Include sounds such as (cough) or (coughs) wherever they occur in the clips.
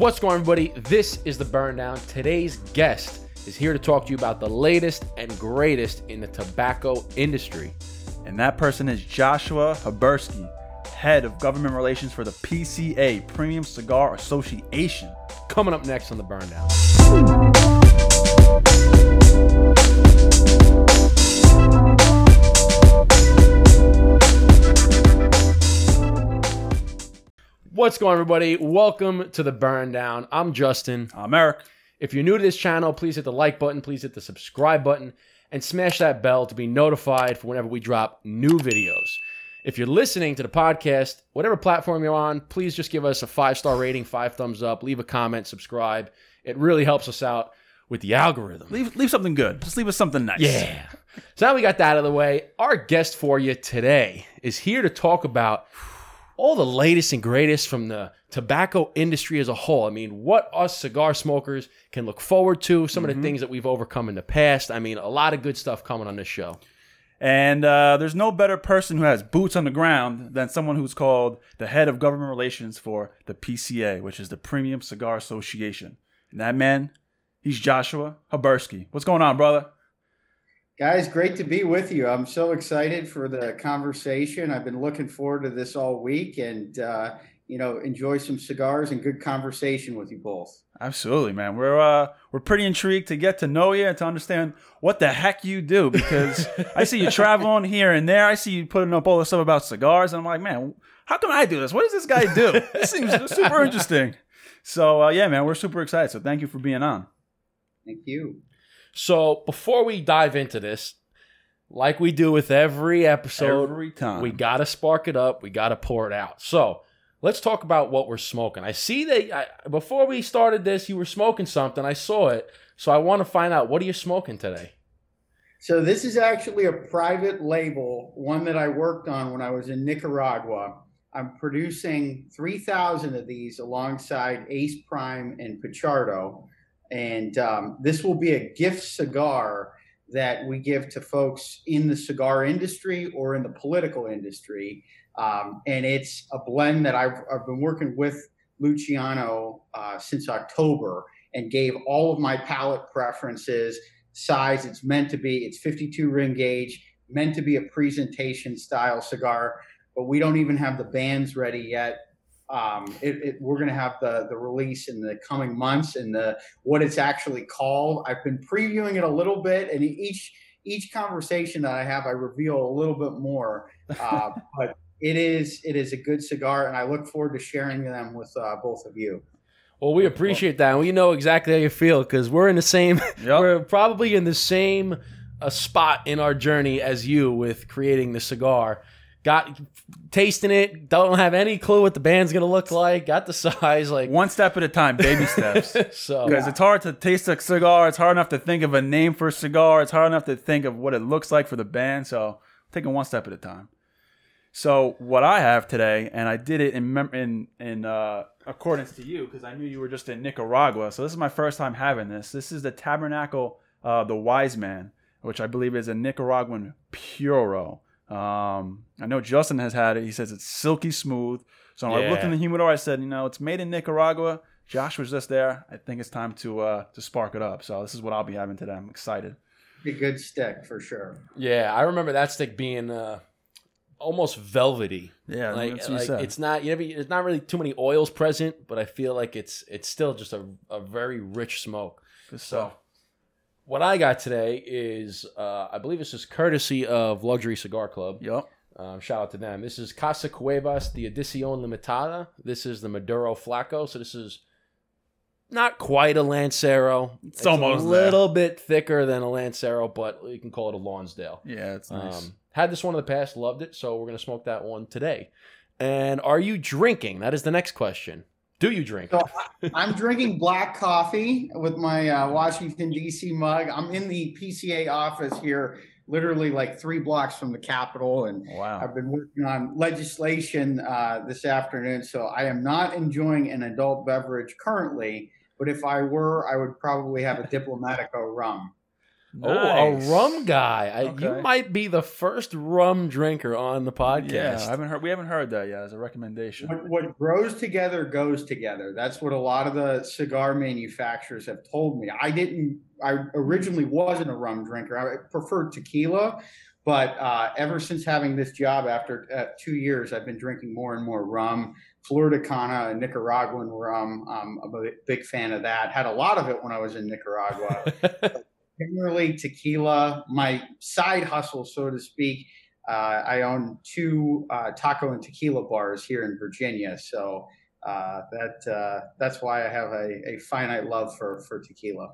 What's going on, everybody? This is the Burn Down. Today's guest is here to talk to you about the latest and greatest in the tobacco industry. And that person is Joshua Habursky, head of government relations for the PCA, Premium Cigar Association. Coming up next on the Burn Down. What's going on, everybody? Welcome to the Burn Down. I'm Justin. I'm Eric. If you're new to this channel, please hit the like button, please hit the subscribe button, and smash that bell to be notified for whenever we drop new videos. If you're listening to the podcast, whatever platform you're on, please just give us a five star rating, five thumbs up, leave a comment, subscribe. It really helps us out with the algorithm. Leave, leave something good. Just leave us something nice. Yeah. So now we got that out of the way. Our guest for you today is here to talk about all the latest and greatest from the tobacco industry as a whole. I mean, what us cigar smokers can look forward to, some of the things that we've overcome in the past. I mean, a lot of good stuff coming on this show. And uh, there's no better person who has boots on the ground than someone who's called the head of government relations for the PCA, which is the Premium Cigar Association. And that man, he's Joshua Habursky. What's going on, brother? Guys, great to be with you. I'm so excited for the conversation. I've been looking forward to this all week and, uh, you know, enjoy some cigars and good conversation with you both. Absolutely, man. We're uh, we're pretty intrigued to get to know you and to understand what the heck you do because (laughs) I see you traveling here and there. I see you putting up all this stuff about cigars, and I'm like, man, how can I do this? What does this guy do? This seems (laughs) super interesting. So uh, yeah, man, we're super excited. So thank you for being on. Thank you. So before we dive into this, like we do with every episode, Every time. we got to spark it up, we got to pour it out. So let's talk about what we're smoking. I see that I, before we started this, you were smoking something. I saw it. So I want to find out what are you smoking today? So, this is actually a private label, one that I worked on when I was in Nicaragua. I'm producing 3,000 of these alongside Ace Prime and Pichardo. And um, this will be a gift cigar that we give to folks in the cigar industry or in the political industry. Um, and it's a blend that I've, I've been working with Luciano uh, since October and gave all of my palate preferences, size. It's meant to be, it's 52 ring gauge, meant to be a presentation style cigar, but we don't even have the bands ready yet. Um, it, it, we're going to have the the release in the coming months and the what it's actually called. I've been previewing it a little bit, and each each conversation that I have, I reveal a little bit more. (laughs) Uh, but it is it is a good cigar, and I look forward to sharing them with uh, both of you. Well, we appreciate that. And we know exactly how you feel because we're in the same, (laughs) Yep. we're probably in the same uh, spot in our journey as you with creating the cigar. Got tasting it, don't have any clue what the band's gonna look like. Got the (laughs) size, like One step at a time, baby steps. (laughs) so. Because it's hard to taste a cigar. It's hard enough to think of a name for a cigar. It's hard enough to think of what it looks like for the band. So taking one step at a time. So what I have today, and I did it in mem- in in uh, accordance to you because I knew you were just in Nicaragua. So this is my first time having this. This is the Tabernacle, uh, the Wise Man, which I believe is a Nicaraguan puro. Um, I know Justin has had it. He says it's silky smooth. So when I looked in the humidor, I said, you know, it's made in Nicaragua. Josh was just there. I think it's time to uh, to spark it up. So this is what I'll be having today. I'm excited. A good stick for sure. Yeah, I remember that stick being uh, almost velvety. Yeah, like, that's what you like said. it's not you never, it's not really too many oils present, but I feel like it's it's still just a, a very rich smoke. Good So stuff. What I got today is uh, I believe this is courtesy of Luxury Cigar Club. Yep. Um, shout out to them. This is Casa Cuevas, the Edición Limitada. This is the Maduro Flaco. So this is not quite a Lancero. It's, almost a there. little bit thicker than a Lancero, but you can call it a Lonsdale. Yeah, it's nice. Um, had this one in the past, loved it, so we're gonna smoke that one today. And are you drinking? That is the next question. Do you drink? So I'm drinking black coffee with my uh, Washington D.C. mug. I'm in the PCA office here, literally like three blocks from the Capitol, and wow. I've been working on legislation uh, this afternoon. So I am not enjoying an adult beverage currently, but if I were, I would probably have a Diplomatico rum. Oh, a rum guy. I, You might be the first rum drinker on the podcast. Yeah, I haven't heard. We haven't heard that yet as a recommendation. What, what grows together goes together. That's what a lot of the cigar manufacturers have told me. I didn't. I originally wasn't a rum drinker. I preferred tequila, but uh, ever since having this job, after uh, two years, I've been drinking more and more rum. Flor de Caña, Nicaraguan rum. Um, I'm a big fan of that. Had a lot of it when I was in Nicaragua. (laughs) Generally, tequila. My side hustle, so to speak. Uh, I own two uh, taco and tequila bars here in Virginia, so uh, that uh, that's why I have a, a finite love for for tequila.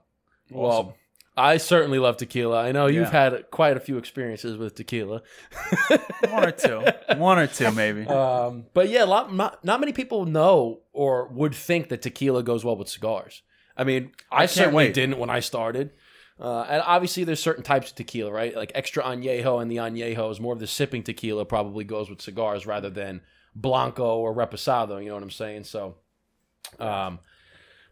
Well, Awesome. I certainly love tequila. I know you've Yeah. had quite a few experiences with tequila. (laughs) One or two. One or two, maybe. Um, but yeah, a lot, not, not many people know or would think that tequila goes well with cigars. I mean, I, I certainly wait. didn't when I started. Uh, and obviously, there's certain types of tequila, right? Like extra añejo, and the añejo is more of the sipping tequila. Probably goes with cigars rather than blanco or reposado. You know what I'm saying? So, um,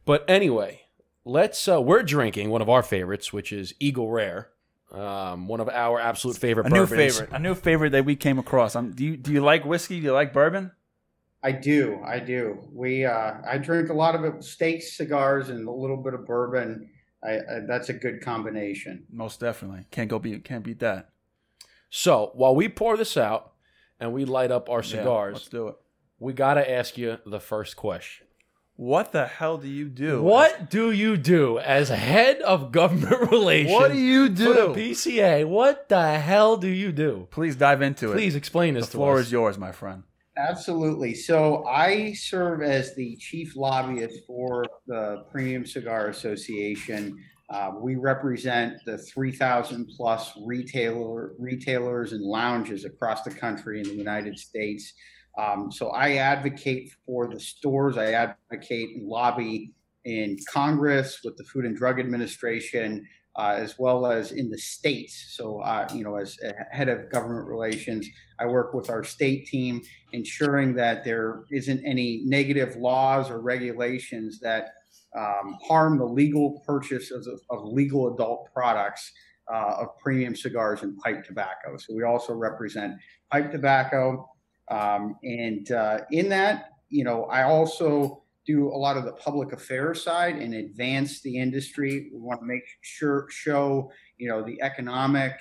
but anyway, let's. Uh, we're drinking one of our favorites, which is Eagle Rare. Um, one of our absolute favorite a new favorite. A new favorite that we came across. Um, do you do you like whiskey? Do you like bourbon? I do, I do. We uh, I drink a lot of it, steaks, cigars, and a little bit of bourbon. I, I, that's a good combination. Most definitely. Can't go beat. Can't beat that. So while we pour this out and we light up our Yeah, cigars, let's do it. we got to ask you the first question. What the hell do you do? What do you do as head of government (laughs) relations What do you for do? the PCA? What the hell do you do? Please dive into it. Please explain this the to floor us. is yours, my friend. Absolutely. So I serve as the chief lobbyist for the Premium Cigar Association. Uh, we represent the 3,000 plus retailer retailers and lounges across the country in the United States. Um, so I advocate for the stores. I advocate and lobby in Congress with the Food and Drug Administration, uh, as well as in the states. So, uh, you know, as head of government relations, I work with our state team, ensuring that there isn't any negative laws or regulations that um, harm the legal purchase of, of legal adult products uh, of premium cigars and pipe tobacco. So we also represent pipe tobacco. Um, and uh, in that, you know, I also do a lot of the public affairs side and advance the industry. We want to make sure, show, you know, the economic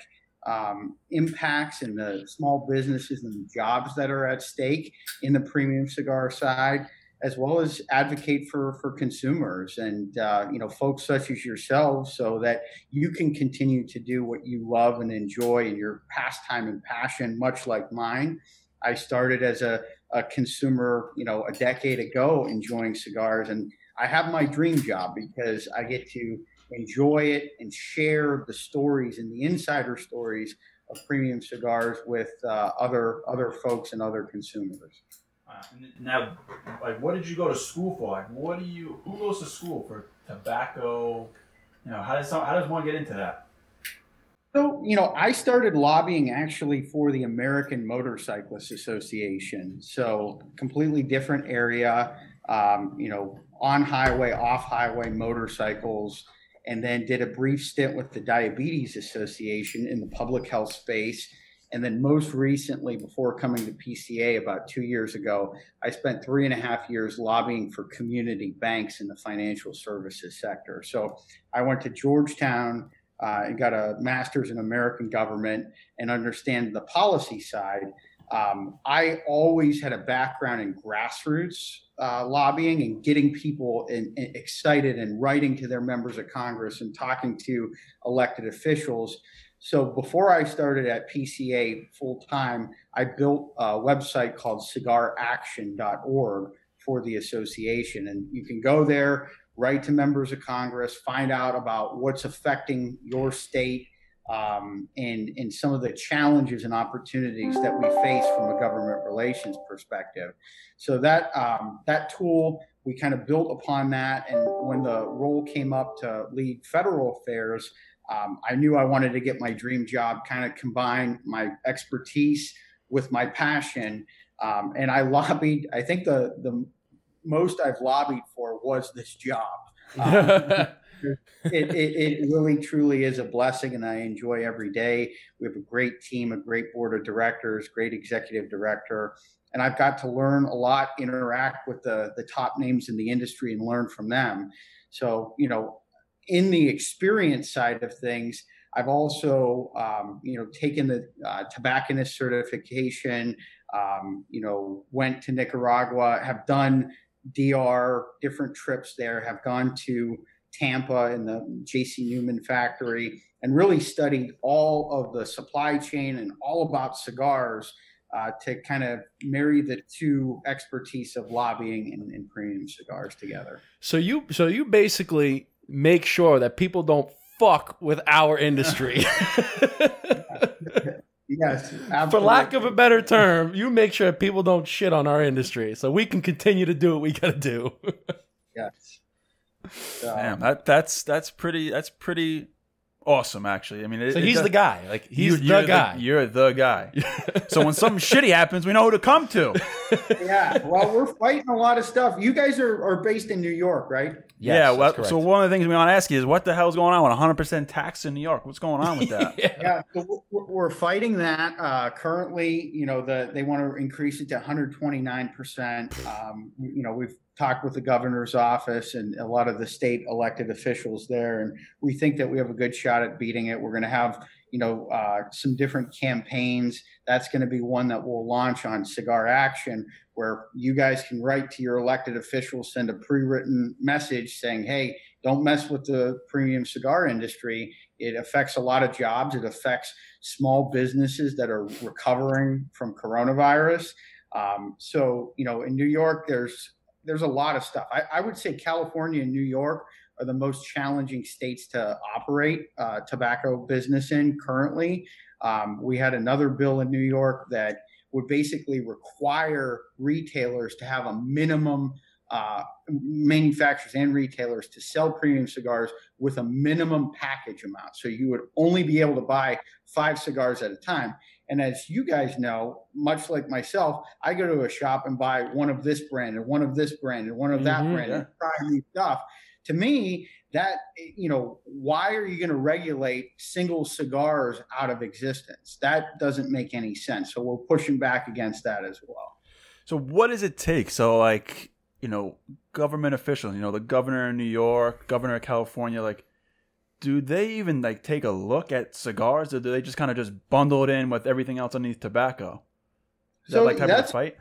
um, impacts and the small businesses and the jobs that are at stake in the premium cigar side, as well as advocate for for consumers and uh, you know folks such as yourselves, so that you can continue to do what you love and enjoy in your pastime and passion, much like mine. I started as a, a consumer, you know, a decade ago, enjoying cigars, and I have my dream job because I get to enjoy it and share the stories and the insider stories of premium cigars with uh, other other folks and other consumers. Now, like, what did you go to school for? Like, what do you? Who goes to school for tobacco? You know, how does how does one get into that? So, you know, I started lobbying actually for the American Motorcyclists Association. So, completely different area, um, you know, on highway, off highway motorcycles, and then did a brief stint with the Diabetes Association in the public health space. And then, most recently, before coming to PCA about two years ago, I spent three and a half years lobbying for community banks in the financial services sector. So, I went to Georgetown uh, and got a master's in American government and understand the policy side. Um, I always had a background in grassroots uh, lobbying and getting people in, in excited and writing to their members of Congress and talking to elected officials. So before I started at PCA full time, I built a website called cigaraction.org for the association. And you can go there, write to members of Congress, find out about what's affecting your state um, and, and some of the challenges and opportunities that we face from a government relations perspective. So that um, that tool, we kind of built upon that. And when the role came up to lead federal affairs, um, I knew I wanted to get my dream job, kind of combine my expertise with my passion. Um, and I lobbied, I think the, the most I've lobbied for was this job. (laughs) Um, it, it, it, really truly is a blessing and I enjoy every day. We have a great team, a great board of directors, great executive director. And I've got to learn a lot, interact with the, the top names in the industry and learn from them. So, you know, in the experience side of things, I've also, um, you know, taken the uh, tobacconist certification, um, you know, went to Nicaragua, have done DR, different trips there, have gone to Tampa and the JC Newman factory and really studied all of the supply chain and all about cigars uh, to kind of marry the two expertise of lobbying and, and premium cigars together. So you, so you basically make sure that people don't fuck with our industry. (laughs) (laughs) yes, absolutely. for lack of a better term, you make sure people don't shit on our industry, so we can continue to do what we got to do. (laughs) yes. So, Damn, um, that that's that's pretty that's pretty awesome, actually. I mean, it, so he's the guy. Like he's you, the guy. The, you're the guy. (laughs) so when something shitty happens, we know who to come to. (laughs) yeah. Well, we're fighting a lot of stuff. You guys are, are based in New York, right? Yes, yeah. Well, so one of the things we want to ask you is what the hell's going on with 100% tax in New York? What's going on with (laughs) that? yeah. yeah so we're fighting that. Uh, currently, you know, the they want to increase it to 129%. Um, you know, we've talked with the governor's office and a lot of the state elected officials there, and we think that we have a good shot at beating it. We're going to have, you know, uh, some different campaigns. That's going to be one that we'll launch on Cigar Action, where you guys can write to your elected officials, send a pre-written message saying, "Hey, don't mess with the premium cigar industry. It affects a lot of jobs. It affects small businesses that are recovering from coronavirus." Um, so, you know, in New York, there's there's a lot of stuff. I, I, would say California and New York are the most challenging states to operate uh, tobacco business in currently. Um, we had another bill in New York that would basically require retailers to have a minimum uh, manufacturers and retailers to sell premium cigars with a minimum package amount. So you would only be able to buy five cigars at a time. And as you guys know, much like myself, I go to a shop and buy one of this brand and one of this brand and one of that mm-hmm, brand yeah. and try new stuff. To me, that you know, why are you going to regulate single cigars out of existence? That doesn't make any sense. So we're pushing back against that as well. So what does it take? So like, you know, government officials, you know, the governor of New York, governor of California, like do they even like take a look at cigars or do they just kind of just bundle it in with everything else underneath tobacco? Is so that like a fight?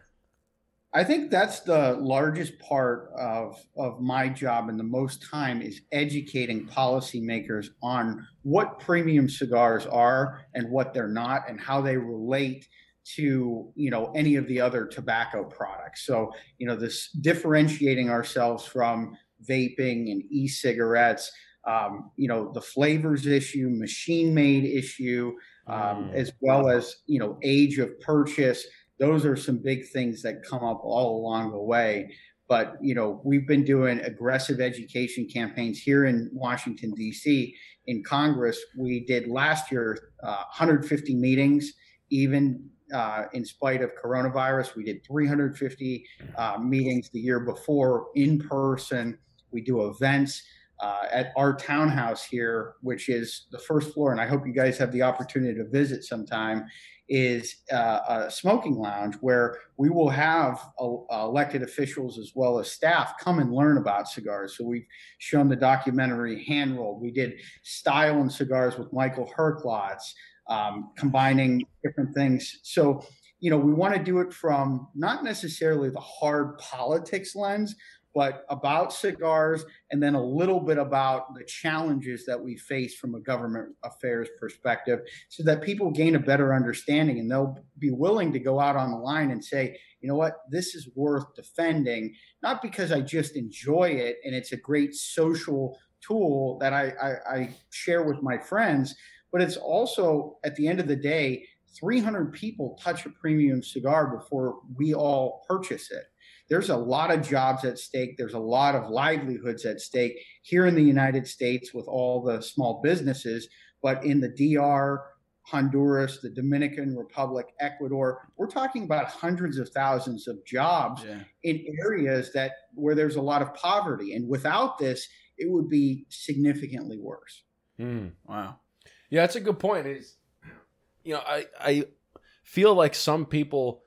I think that's the largest part of of my job and the most time is educating policymakers on what premium cigars are and what they're not and how they relate to you know any of the other tobacco products. So you know this differentiating ourselves from vaping and e-cigarettes um, you know, the flavors issue, machine made issue, um, mm. as well as, you know, age of purchase. Those are some big things that come up all along the way. But, you know, we've been doing aggressive education campaigns here in Washington, D.C. In Congress, we did last year uh, 150 meetings, even uh, in spite of coronavirus. We did 350 uh, meetings the year before in person. We do events uh, at our townhouse here, which is the first floor, and I hope you guys have the opportunity to visit sometime, is uh, a smoking lounge where we will have uh, elected officials as well as staff come and learn about cigars. So we've shown the documentary Hand Rolled. We did Style and Cigars with Michael Herklots, um, combining different things. So you know, we want to do it from not necessarily the hard politics lens, but about cigars and then a little bit about the challenges that we face from a government affairs perspective so that people gain a better understanding and they'll be willing to go out on the line and say, you know what, this is worth defending, not because I just enjoy it and it's a great social tool that I, I, I share with my friends, but it's also at the end of the day, 300 people touch a premium cigar before we all purchase it there's a lot of jobs at stake. There's a lot of livelihoods at stake here in the United States with all the small businesses, but in the DR, Honduras, the Dominican Republic, Ecuador, we're talking about hundreds of thousands of jobs yeah. in areas that where there's a lot of poverty. And without this, it would be significantly worse. Mm. Wow. Yeah, that's a good point. Is you know, I I feel like some people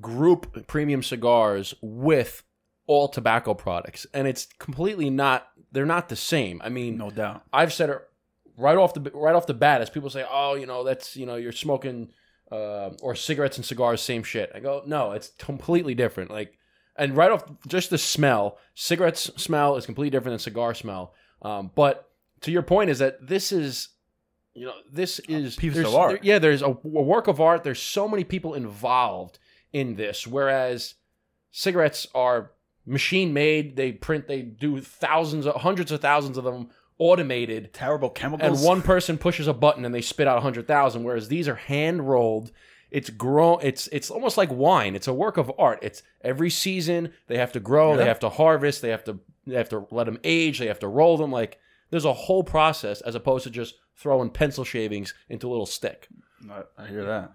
group premium cigars with all tobacco products, and it's completely not. They're not the same. I mean, No doubt. I've said it right off the right off the bat as people say, "Oh, you know, that's you know, you're smoking uh, or cigarettes and cigars, same shit." I go, "No, it's completely different." Like, and right off just the smell, cigarettes smell is completely different than cigar smell. Um, but to your point is that this is, you know, this is piece of art. there- yeah, there's a, a work of art. There's so many people involved in this, whereas cigarettes are machine made. They print. They do thousands, of, hundreds of thousands of them automated Terrible chemicals. and one person pushes a button and they spit out 100,000 whereas these are hand rolled it's grown it's it's almost like wine it's a work of art it's every season they have to grow they have to harvest they have to they have to let them age they have to roll them like there's a whole process as opposed to just throwing pencil shavings into a little stick I hear that.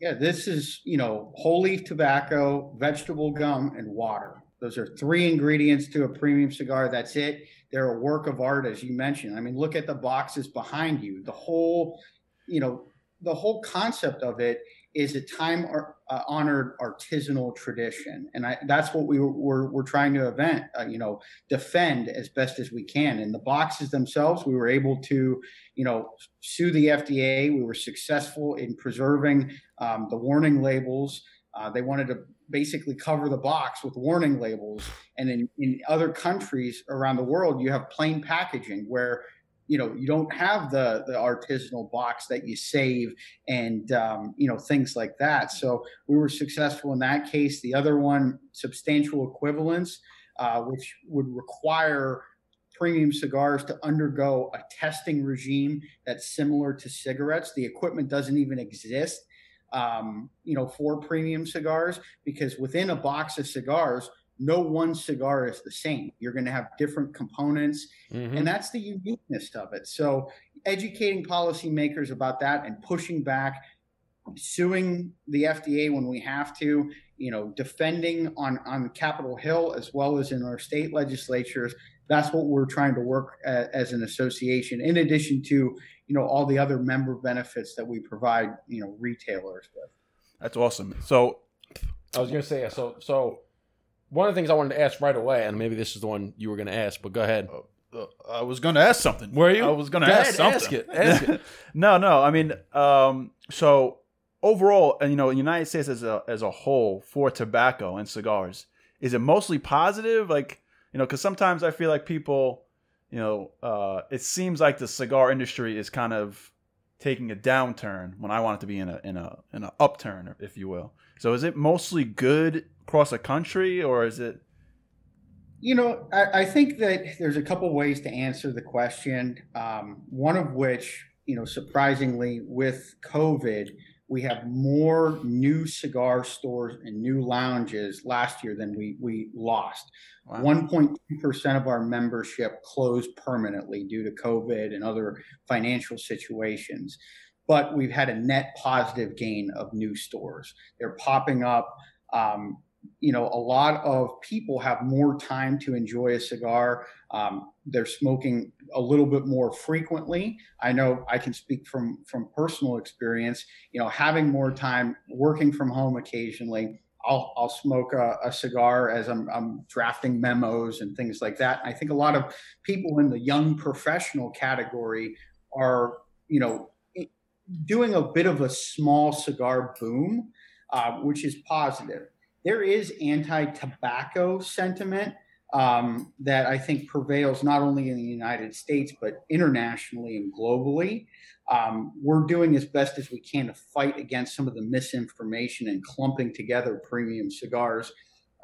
Yeah, this is, you know, whole leaf tobacco, vegetable gum, and water. Those are three ingredients to a premium cigar. That's it. They're a work of art, as you mentioned. I mean, look at the boxes behind you. The whole, you know, the whole concept of it is a time uh, honored artisanal tradition, and I, that's what we were, we're, we're trying to event, uh, you know, defend as best as we can. And the boxes themselves, we were able to, you know, sue the FDA. We were successful in preserving um, the warning labels. Uh, they wanted to basically cover the box with warning labels. And in, in other countries around the world, you have plain packaging where you know you don't have the the artisanal box that you save and um, you know things like that. So we were successful in that case. The other one, substantial equivalence, uh, which would require premium cigars to undergo a testing regime that's similar to cigarettes. The equipment doesn't even exist um, you know, for premium cigars because within a box of cigars, no one cigar is the same. You're going to have different components, Mhm. and that's the uniqueness of it. So, educating policymakers about that and pushing back, suing the FDA when we have to, you know, defending on on Capitol Hill as well as in our state legislatures. That's what we're trying to work a, as an association. In addition to, you know, all the other member benefits that we provide, you know, retailers with. That's awesome. So I was gonna say so so one of the things I wanted to ask right away and maybe this is the one you were gonna ask but go ahead uh, I was going to ask something. Were you? I was going to ask something. ask it, ask it. (laughs) no, no. I mean, um, so overall, and you know, the United States as a as a whole for tobacco and cigars, is it mostly positive? Like, you know, because sometimes I feel like people, you know, uh, it seems like the cigar industry is kind of taking a downturn when I want it to be in a in a in a upturn, if you will. So, is it mostly good across the country, or is it? You know, I, I think that there's a couple ways to answer the question. Um, one of which, you know, surprisingly, with COVID, we have more new cigar stores and new lounges last year than we we lost. Wow. 1.2% of our membership closed permanently due to COVID and other financial situations. But we've had a net positive gain of new stores. They're popping up. Um, you know, a lot of people have more time to enjoy a cigar. Um, they're smoking a little bit more frequently. I know I can speak from from personal experience. You know, having more time, working from home occasionally. I'll, I'll smoke a, a cigar as I'm, I'm drafting memos and things like that. I think a lot of people in the young professional category are, you know, doing a bit of a small cigar boom, uh, which is positive there is anti-tobacco sentiment um, that I think prevails not only in the United States but internationally and globally. Um, we're doing as best as we can to fight against some of the misinformation and clumping together premium cigars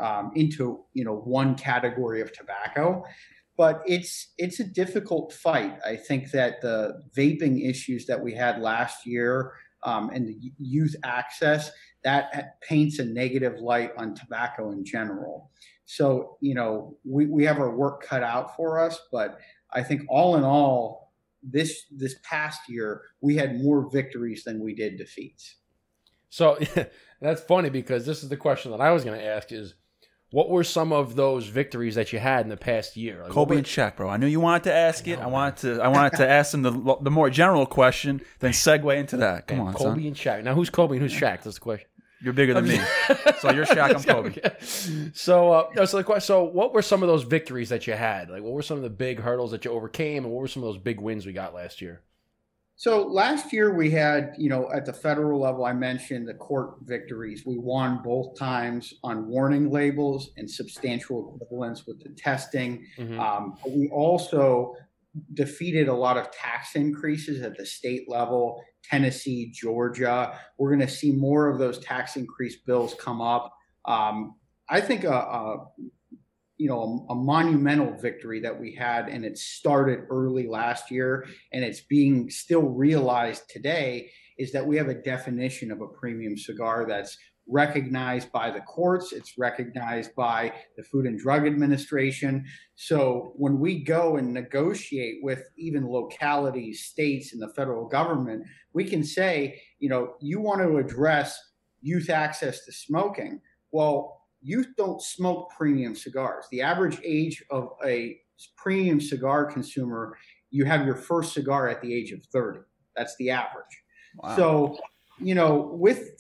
um, into you know one category of tobacco. But it's it's a difficult fight. I think that the vaping issues that we had last year um, and the youth access that paints a negative light on tobacco in general. So, you know, we, we have our work cut out for us, but I think all in all, this this past year we had more victories than we did defeats. So (laughs) that's funny because this is the question that I was going to ask is What were some of those victories that you had in the past year? Like, Kobe were- and Shaq, bro. I knew you wanted to ask it. know, I wanted to. I wanted to ask him the the more general question, then segue into that. Come Man, on, Kobe son. and Shaq. Now, who's Kobe and who's Shaq? That's the question. You're bigger than me, (laughs) so you're Shaq. I'm (laughs) Kobe. So, uh, so the question. So, what were some of those victories that you had? Like, what were some of the big hurdles that you overcame, and what were some of those big wins we got last year? So last year we had, you know, at the federal level, I mentioned the court victories. We won both times on warning labels and substantial equivalence with the testing. Mhm. Um, but we also defeated a lot of tax increases at the state level, Tennessee, Georgia. We're going to see more of those tax increase bills come up. Um, I think a, a you know a, a monumental victory that we had, and it started early last year, and it's being still realized today. Is that we have a definition of a premium cigar that's recognized by the courts, it's recognized by the Food and Drug Administration. So when we go and negotiate with even localities, states, and the federal government, we can say, you know, you want to address youth access to smoking. Well, youth don't smoke premium cigars. The average age of a premium cigar consumer, you have your first cigar at the age of 30. That's the average. Wow. So, you know, with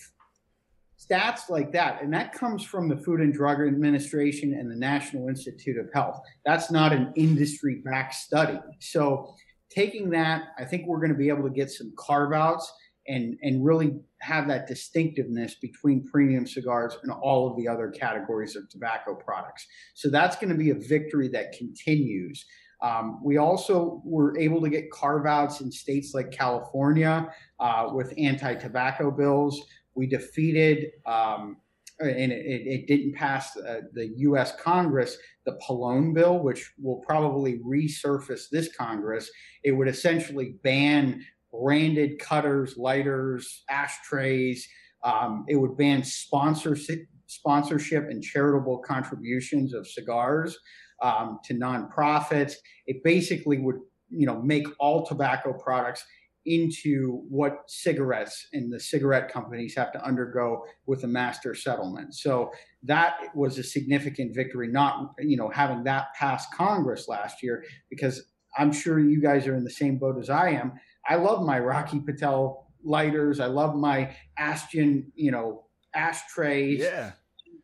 stats like that, and that comes from the Food and Drug Administration and the National Institute of Health. That's not an industry backed study. So, taking that, I think we're going to be able to get some carve outs and, and really have that distinctiveness between premium cigars and all of the other categories of tobacco products. So, that's going to be a victory that continues. Um, we also were able to get carve outs in states like California uh, with anti tobacco bills. We defeated, um, and it, it didn't pass uh, the US Congress, the Pallone bill, which will probably resurface this Congress. It would essentially ban branded cutters, lighters, ashtrays. Um, it would ban sponsorship, sponsorship and charitable contributions of cigars um, to nonprofits. It basically would, you know, make all tobacco products into what cigarettes and the cigarette companies have to undergo with a master settlement. So that was a significant victory, not, you know, having that pass Congress last year, because I'm sure you guys are in the same boat as I am. I love my Rocky Patel lighters. I love my Ashton, you know, ashtrays yeah.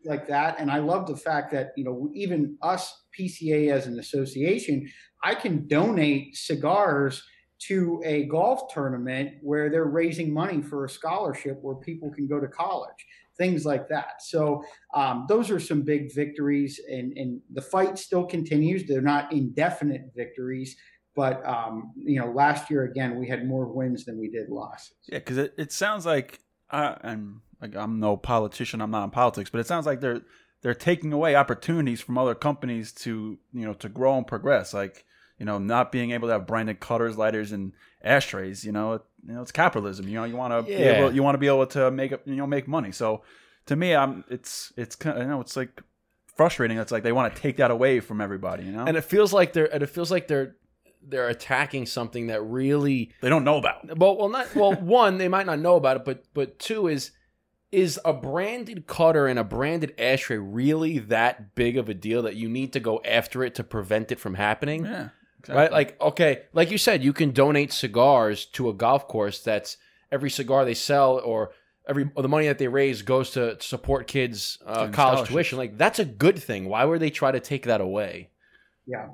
like that. And I love the fact that, you know, even us PCA as an association, I can donate cigars to a golf tournament where they're raising money for a scholarship where people can go to college, things like that. So um, those are some big victories, and, and the fight still continues. They're not indefinite victories. But um, you know, last year again, we had more wins than we did losses. Yeah, because it, it sounds like I, I'm like I'm no politician. I'm not in politics, but it sounds like they're they're taking away opportunities from other companies to you know to grow and progress. Like you know, not being able to have branded cutters, lighters, and ashtrays. You know, it, you know, it's capitalism. You know, you want to Yeah. be able, you want to be able to make you know make money. So to me, I'm it's it's you know it's like frustrating. It's like they want to take that away from everybody. You know, And it feels like they're, and it feels like they're, they're attacking something that really they don't know about. Well, well, not well. (laughs) one, they might not know about it, but but two is is a branded cutter and a branded ashtray really that big of a deal that you need to go after it to prevent it from happening? Yeah, exactly. Right? Like, okay, like you said, you can donate cigars to a golf course. That's every cigar they sell or every or the money that they raise goes to, to support kids' uh, college tuition. Like, that's a good thing. Why would they try to take that away? Yeah.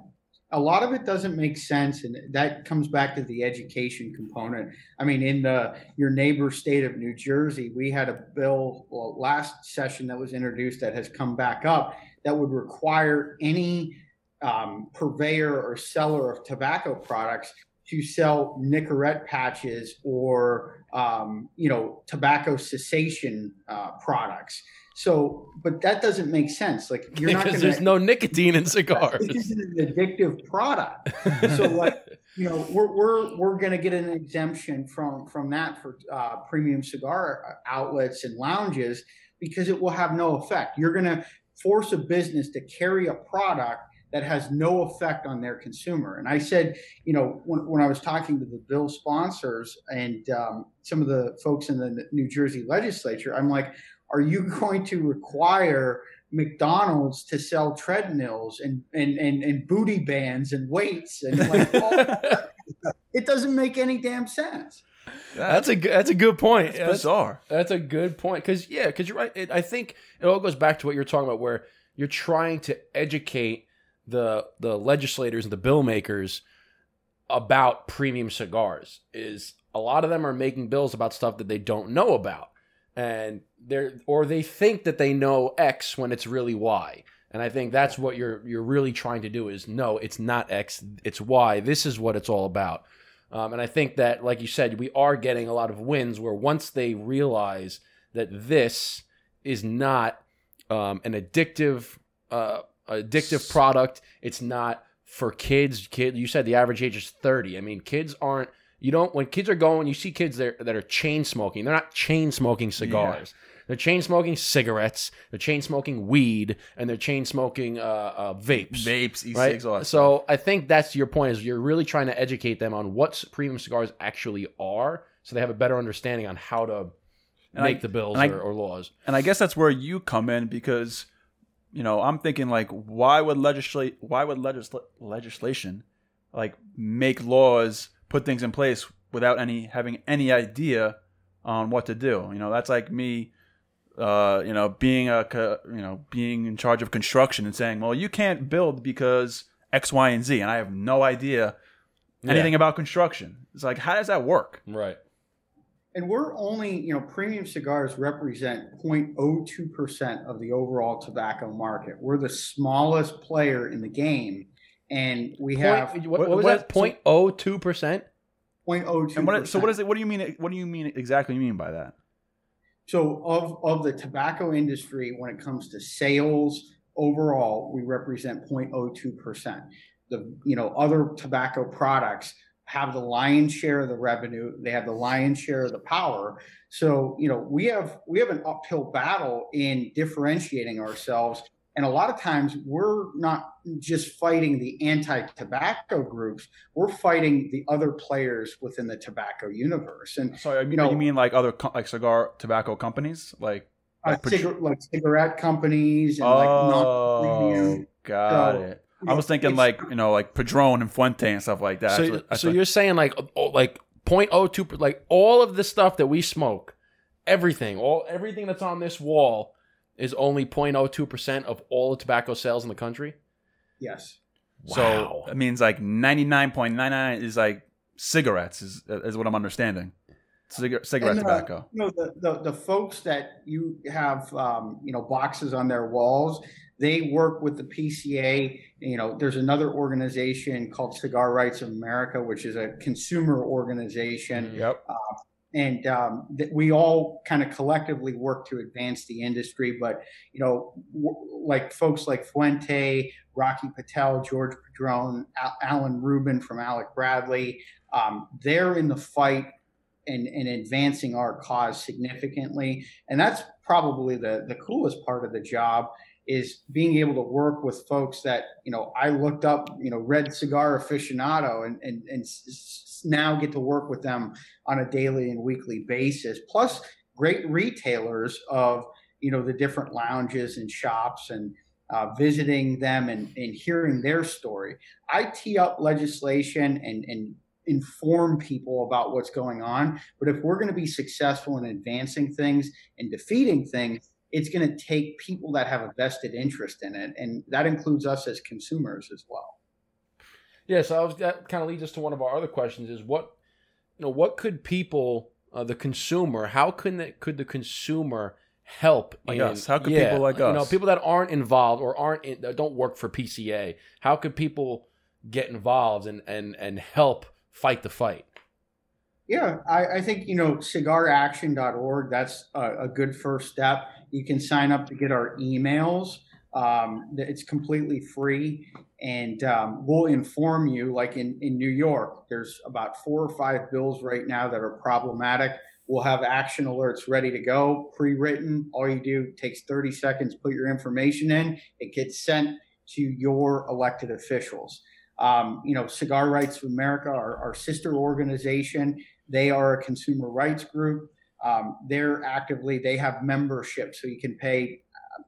A lot of it doesn't make sense, and that comes back to the education component. I mean, in the your neighbor state of New Jersey, we had a bill well, last session that was introduced that has come back up that would require any um, purveyor or seller of tobacco products to sell Nicorette patches or um, you know tobacco cessation uh, products. So, but that doesn't make sense. Like you're not Because there's no nicotine in cigars. this is an addictive product. So, (laughs) like, you know, we're we're we're going to get an exemption from from that for uh, premium cigar outlets and lounges because it will have no effect. You're going to force a business to carry a product that has no effect on their consumer. And I said, you know, when, when I was talking to the bill sponsors and um, some of the folks in the New Jersey legislature, I'm like, are you (laughs) going to require McDonald's to sell treadmills and and and, and booty bands and weights and like (laughs) all, it doesn't make any damn sense. That's a good, that's a good point. It's Yeah, that's, bizarre. that's a good point because yeah, because you're right. It, I think it all goes back to what you're talking about, where you're trying to educate the the legislators and the bill makers about premium cigars. Is a lot of them are making bills about stuff that they don't know about, and they're or they think that they know X when it's really Y. And I think that's what you're you're really trying to do is no, it's not X, it's Y. This is what it's all about. Um, and I think that, like you said, we are getting a lot of wins where once they realize that this is not um, an addictive, uh, addictive product, it's not for kids. Kid, you said the average age is thirty. I mean, kids aren't. You don't when kids are going. You see kids there that are chain smoking. They're not chain smoking cigars. They're chain smoking cigarettes. They're chain smoking weed, and they're chain smoking uh, uh, vapes Vapes, right? e-cigs, all. So I think that's your point is you're really trying to educate them on what premium cigars actually are, so they have a better understanding on how to And make I- the bills and I- or, or laws. and I guess that's where you come in because, you know, I'm thinking like, why would legislate? Why would legisla- legislation like make laws, put things in place without any having any idea on what to do? You know, that's like me, uh, you know, being a you know being in charge of construction and saying, well, you can't build because X, Y, and Z, and I have no idea anything about construction. It's like, how does that work? Right. And we're only, you know, premium cigars represent 0.02% of the overall tobacco market. We're the smallest player in the game. And we have Point, what, what- what was what- that? 0.02%? 0.02%. And what? So what is it? What do you mean? What do you mean exactly? You Mean by that? So of of the tobacco industry, when it comes to sales overall, we represent 0.02 percent. The you know other tobacco products have the lion's share of the revenue. They have the lion's share of the power. So you know we have we have an uphill battle in differentiating ourselves. And a lot of times we're not just fighting the anti-tobacco groups; we're fighting the other players within the tobacco universe. And mean, You know- you mean like other co- like cigar tobacco companies, like uh, Like cigar- like cigarette companies and like non oh, premium. got So, it. I was thinking like you know like Padron and Fuente and stuff like that. So, That's what- that's so what- you're saying like oh, like 0.02 like all of the stuff that we smoke, everything, all everything that's on this wall is only 0.02 percent of all the tobacco sales in the country. yes. so it means like ninety nine point nine nine is like cigarettes is is what I'm understanding. Cigar- cigarette And, uh, tobacco. You know the, the the folks that you have um, you know boxes on their walls. They work with the PCA. You know, there's another organization called Cigar Rights of America, which is a consumer organization. Mhm. Yep. and um, that we all kind of collectively work to advance the industry. But you know, w- like folks like Fuente, Rocky Patel, George Padron, Al- Alan Rubin from Alec Bradley, um, they're in the fight and, and advancing our cause significantly. And that's probably the the coolest part of the job is being able to work with folks that you know I looked up, you know, Read Cigar Aficionado, and and and now get to work with them on a daily and weekly basis. Plus, great retailers of you know the different lounges and shops and uh, visiting them and, and hearing their story. I tee up legislation and and inform people about what's going on. But if we're going to be successful in advancing things and defeating things, it's going to take people that have a vested interest in it, and that includes us as consumers as well. Yeah, so was, that kind of leads us to one of our other questions: is what you know, what could people, uh, the consumer, how can the, could the consumer help? Like in- us. How could people like You know, people that aren't involved or aren't in, that don't work for PCA. How could people get involved and and and help fight the fight? Yeah, I, I think you know cigaraction.org. That's a, a good first step. You can sign up to get our emails. Um, it's completely free, and um, we'll inform you. Like in in New York, there's about four or five bills right now that are problematic. We'll have action alerts ready to go, pre-written. All you do takes 30 seconds, put your information in. It gets sent to your elected officials. Um, you know, Cigar Rights of America, our, our sister organization, they are a consumer rights group. Um, they're actively, they have membership, so you can pay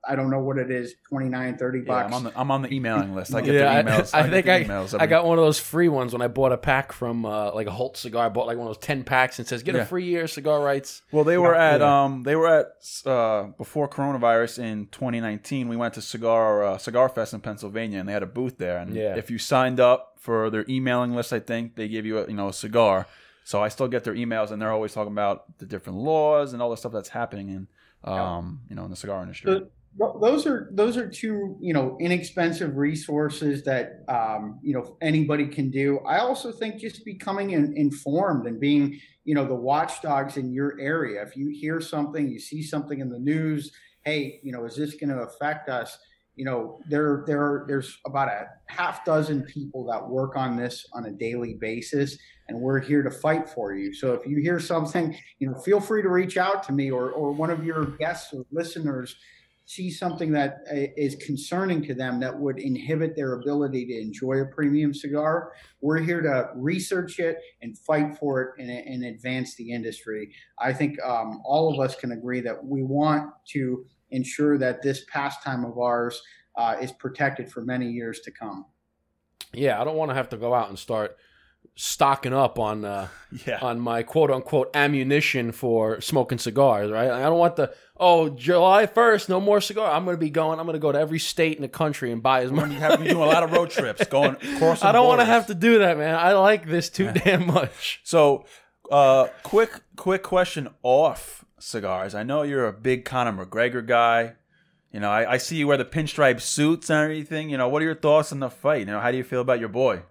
I don't know what it is, 29, 30 Yeah, bucks. I'm on the I'm on the emailing list. I get Yeah, the emails. I, I get think I, emails I got one of those free ones when I bought a pack from uh, like a Holt cigar. I bought like one of those ten packs and says get Yeah. a free year of cigar rights. Well, they were at um they were at uh before coronavirus in 2019. We went to cigar uh, cigar fest in Pennsylvania, and they had a booth there. And Yeah. if you signed up for their emailing list, I think they give you a you know a cigar. So I still get their emails, and they're always talking about the different laws and all the stuff that's happening in um you know in the cigar industry. Th- those are those are two you know inexpensive resources that um, you know anybody can do. I also think just becoming in, informed and being you know the watchdogs in your area. If you hear something, you see something in the news, hey, you know, is this going to affect us? You know, there there there's about a half dozen people that work on this on a daily basis, and we're here to fight for you. So if you hear something, you know, feel free to reach out to me or or one of your guests or listeners see something that uh, concerning to them that would inhibit their ability to enjoy a premium cigar, we're here to research it and fight for it and, and advance the industry. I think um, all of us can agree that we want to ensure that this pastime of ours uh, is protected for many years to come. Yeah, I don't want to have to go out and start stocking up on uh, (laughs) yeah. on my quote unquote ammunition for smoking cigars. Right? I don't want the oh July first, no more cigar. I'm going to be going. I'm going to go to every state in the country and buy as When much. you have you doing a lot of road (laughs) trips, going crossing. I don't want to have to do that, man. I like this too damn much. So, uh, quick, quick question off cigars. I know you're a big Conor McGregor guy. You know, I, I see you wear the pinstripe suits and everything. You know, what are your thoughts on the fight? You know, how do you feel about your boy?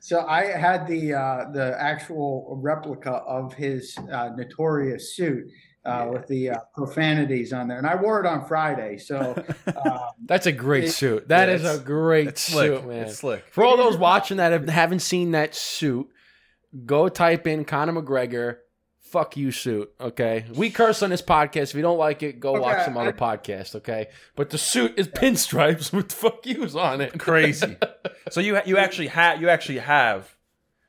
So I had the uh, the actual replica of his uh, notorious suit uh, with the uh, profanities on there, and I wore it on Friday. So (laughs) um, That's a great It- suit. That Yeah, is a great It's slick, suit, man. It's slick. For all those watching that have, haven't seen that suit, go type in Conor McGregor. Fuck you, suit. Okay, we curse on this podcast. If you don't like it, go watch Okay, some other I- podcast. Okay, but the suit is pinstripes (laughs) with "fuck yous" on it. Crazy. so you you (laughs) actually have you actually have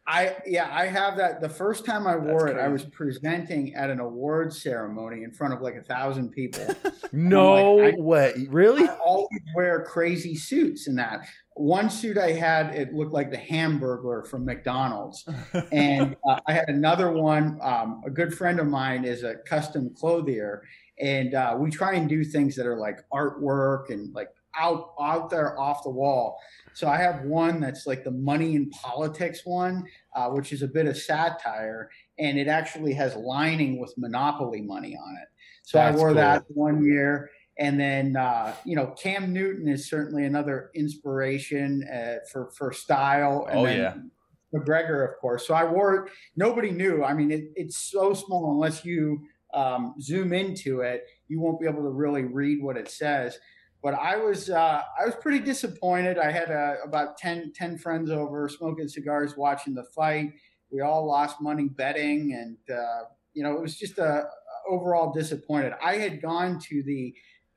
I yeah, I have that. The first time I wore That's it, I was presenting at an awards ceremony in front of like a thousand people. (laughs) No like, I- way, really? I always wear crazy suits and that. One suit I had, it looked like the Hamburglar from McDonald's. (laughs) and uh, I had another one. Um, a good friend of mine is a custom clothier, and uh, we try and do things that are like artwork and like out out there off the wall. So I have one that's like the money in politics one, uh, which is a bit of satire, and it actually has lining with Monopoly money on it. So That's I wore cool. that one year. And then, uh, you know, Cam Newton is certainly another inspiration uh, for for style. And Oh, then yeah. McGregor, of course. So I wore it. Nobody knew. I mean, it, it's so small unless you um, zoom into it, you won't be able to really read what it says. But I was uh, I was pretty disappointed. I had uh, about 10, 10 friends over smoking cigars, watching the fight. We all lost money betting, and uh, you know it was just a overall disappointed. I had gone to the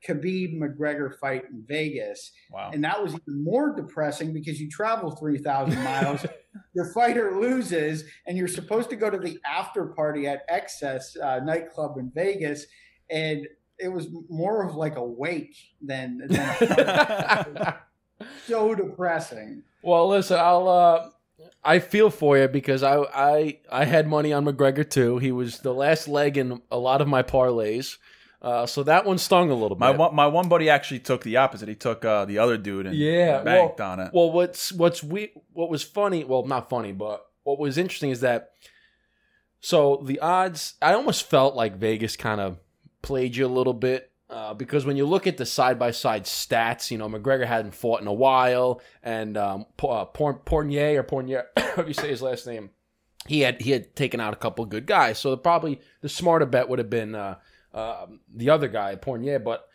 Khabib McGregor fight in Vegas, wow. and that was even more depressing because you travel 3,000 miles, (laughs) your fighter loses, and you're supposed to go to the after party at XS uh, nightclub in Vegas. And it was more of like a wake than, than (laughs) (laughs) so depressing. Well, listen, I'll. Uh, I feel for you because I, I I had money on McGregor too. He was the last leg in a lot of my parlays, uh, so that one stung a little bit. My one, my one buddy actually took the opposite. He took uh, the other dude and Yeah, banked on it. Well, what's what's we what was funny? Well, not funny, but what was interesting is that so the odds. I almost felt like Vegas kind of played you a little bit uh, because when you look at the side by side stats, you know McGregor hadn't fought in a while, and um, uh, Por- Pornier or Pornier, (coughs) however you say his last name, he had he had taken out a couple good guys. So probably the smarter bet would have been uh, um the other guy, Pornier, but.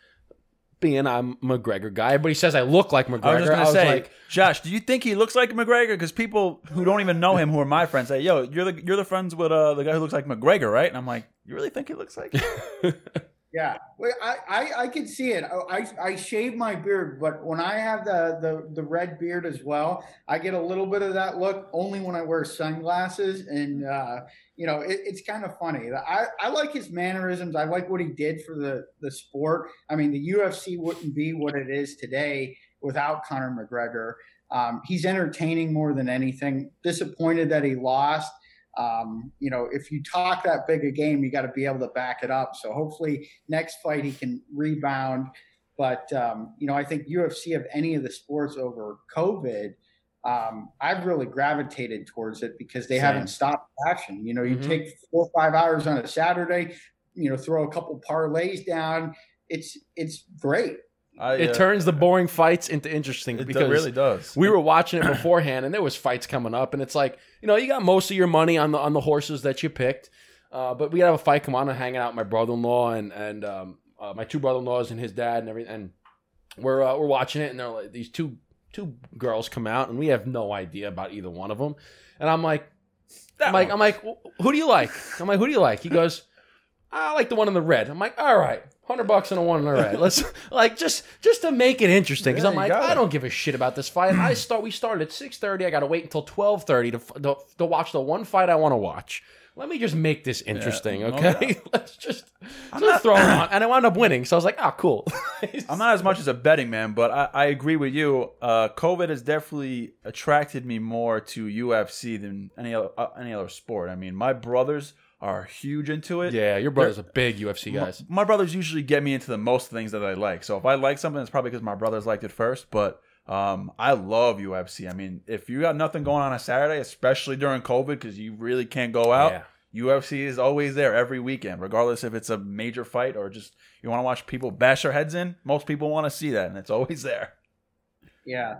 Being I'm a McGregor guy, everybody says I look like McGregor. I was just gonna say, like, Josh, do you think he looks like McGregor? Because people who don't even know him, who are my friends, say, "Yo, you're the you're the friends with uh, the guy who looks like McGregor, right?" And I'm like, "You really think he looks like?" him?" (laughs) Yeah, well, I, I I can see it. I I shave my beard, but when I have the the the red beard as well, I get a little bit of that look only when I wear sunglasses, and uh, you know it, it's kind of funny. I I like his mannerisms. I like what he did for the the sport. I mean, the UFC wouldn't be what it is today without Conor McGregor. Um, he's entertaining more than anything. Disappointed that he lost um, you know, if you talk that big a game, you got to be able to back it up. So hopefully next fight he can rebound. But um, you know, I think UFC of any of the sports over COVID, um, I've really gravitated towards it because they Same. haven't stopped action. You know, you mm-hmm. take four or five hours on a Saturday, you know, throw a couple parlays down. It's it's great. I, it uh, turns the boring fights into interesting it because really does. We were watching it beforehand, and there was fights coming up, and it's like you know you got most of your money on the on the horses that you picked, uh, but we got have a fight come on and hanging out with my brother in law and and um, uh, my two brother in laws and his dad and everything, and we're uh, we're watching it, and they're like these two two girls come out, and we have no idea about either one of them, and I'm like, that I'm like I'm like who do you like? I'm like who do you like? He goes, I like the one in the red. I'm like all right hundred bucks and a one in the red. Let's (laughs) like just just to make it interesting because yeah, I'm like I don't give a shit about this fight. I start we started at six thirty. I got to wait until twelve thirty to, to to watch the one fight I want to watch. Let me just make this interesting, yeah, okay? (laughs) Let's just, just not, throw it on, (coughs) and I wound up winning. So I was like, "Oh, cool." (laughs) I'm not as much as a betting man, but I, I agree with you. Uh, COVID has definitely attracted me more to UFC than any other, uh, any other sport. I mean, my brothers are huge into it. Yeah, your brother's a big UFC guys. My, my, brothers usually get me into the most things that I like. So if I like something, it's probably because my brothers liked it first. But um, I love UFC. I mean, if you got nothing going on a Saturday, especially during COVID, because you really can't go out. Yeah. UFC is always there every weekend, regardless if it's a major fight or just you want to watch people bash their heads in. Most people want to see that, and it's always there. Yeah,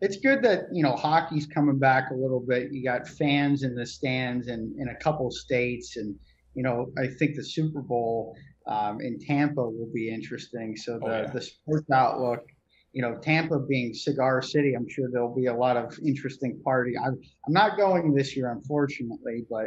it's good that you know hockey's coming back a little bit. You got fans in the stands and in a couple states, and you know I think the Super Bowl um, in Tampa will be interesting. So the oh, yeah. the sports outlook, you know, Tampa being cigar city, I'm sure there'll be a lot of interesting party. I'm I'm not going this year, unfortunately, but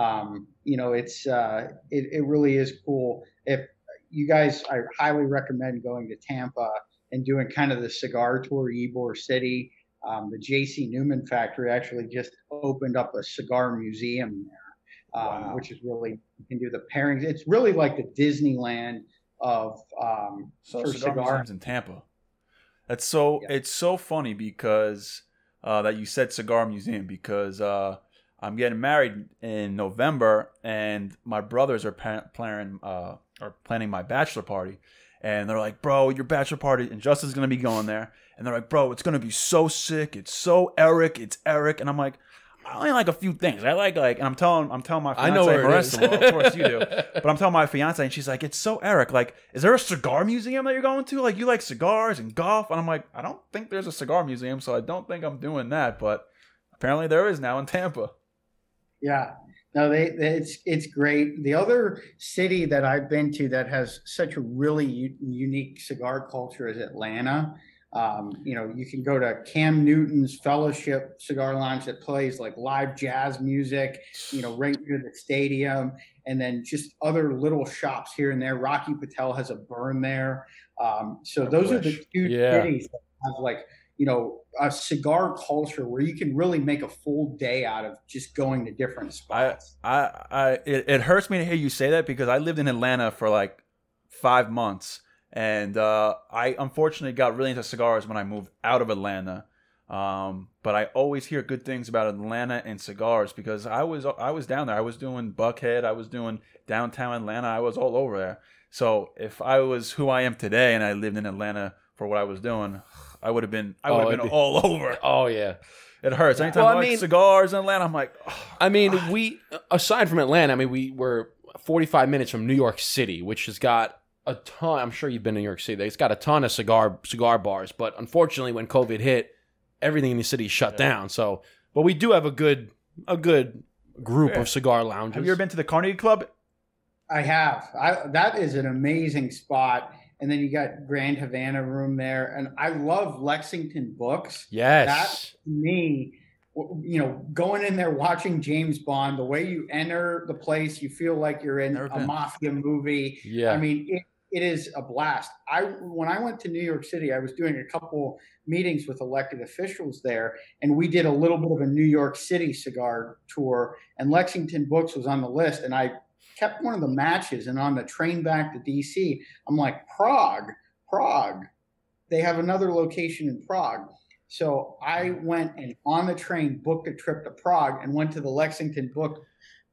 um, you know it's uh, it it really is cool. If you guys, I highly recommend going to Tampa and doing kind of the cigar tour, Ybor City. Um, the J.C. Newman factory actually just opened up a cigar museum there, um, wow. which is really you can do the pairings. It's really like the Disneyland of um, so for cigar museums in Tampa. That's so yeah. it's so funny because uh, that you said cigar museum because uh, I'm getting married in November and my brothers are planning uh, are planning my bachelor party. And they're like, bro, your bachelor party, and Justin's gonna be going there, and they're like, bro, it's gonna be so sick, it's so Eric, it's Eric, and I'm like, I only like a few things. I like like, and I'm telling, I'm telling my fiance, I know where Marissa, well, of course you do, (laughs) but I'm telling my fiance, and she's like, it's so Eric. Like, is there a cigar museum that you're going to? Like, you like cigars and golf, and I'm like, I don't think there's a cigar museum, so I don't think I'm doing that, but apparently there is now in Tampa. Yeah, no, they, it's it's great. The other city that I've been to that has such a really u- unique cigar culture is Atlanta. Um, you know, you can go to Cam Newton's Fellowship Cigar Lounge that plays like live jazz music. You know, right near the stadium, and then just other little shops here and there. Rocky Patel has a burn there. Um, so I those wish. are the two yeah. cities that have like you know a cigar culture where you can really make a full day out of just going to different spots. I, I, I it, it hurts me to hear you say that because I lived in Atlanta for like five months, and uh, I unfortunately got really into cigars when I moved out of Atlanta. Um, but I always hear good things about Atlanta and cigars because I was I was down there. I was doing Buckhead. I was doing downtown Atlanta. I was all over there. So if I was who I am today and I lived in Atlanta for what I was doing, I would have been I would have oh, been be, all (laughs) over. Oh yeah. It hurts. Anytime well, I, I like mean, cigars in Atlanta, I'm like, oh, I mean, God. we aside from Atlanta, I mean, we were 45 minutes from New York City, which has got a ton. I'm sure you've been to New York City. It's got a ton of cigar cigar bars, but unfortunately, when COVID hit, everything in the city shut yeah. down. So, but we do have a good a good group yeah. of cigar lounges. Have you ever been to the Carnegie Club? I have. I, that is an amazing spot and then you got Grand Havana Room there, and I love Lexington Books. Yes, that me, you know, going in there watching James Bond, the way you enter the place, you feel like you're in Never a been. mafia movie. Yeah, I mean, it, it is a blast. I when I went to New York City, I was doing a couple meetings with elected officials there, and we did a little bit of a New York City cigar tour. And Lexington Books was on the list, and I kept one of the matches. And on the train back to DC, I'm like Prague, Prague. They have another location in Prague. So I went and on the train booked a trip to Prague and went to the Lexington Book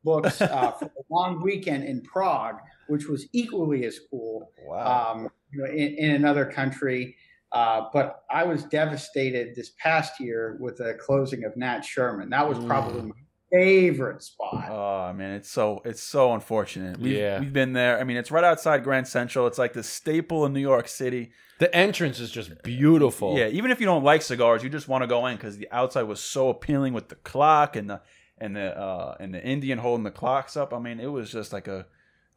Books (laughs) uh, for a long weekend in Prague which was equally as cool. Wow. Um, you know, in, in another country. Uh, but I was devastated this past year with the closing of Nat Sherman. That was probably Mm. my favorite spot. Oh man, it's so it's so unfortunate. We've, Yeah. we've been there. I mean, it's right outside Grand Central. It's like the staple in New York City. The entrance is just beautiful. Yeah, even if you don't like cigars, you just want to go in because the outside was so appealing with the clock and the and the uh, and the Indian holding the clocks up. I mean, it was just like a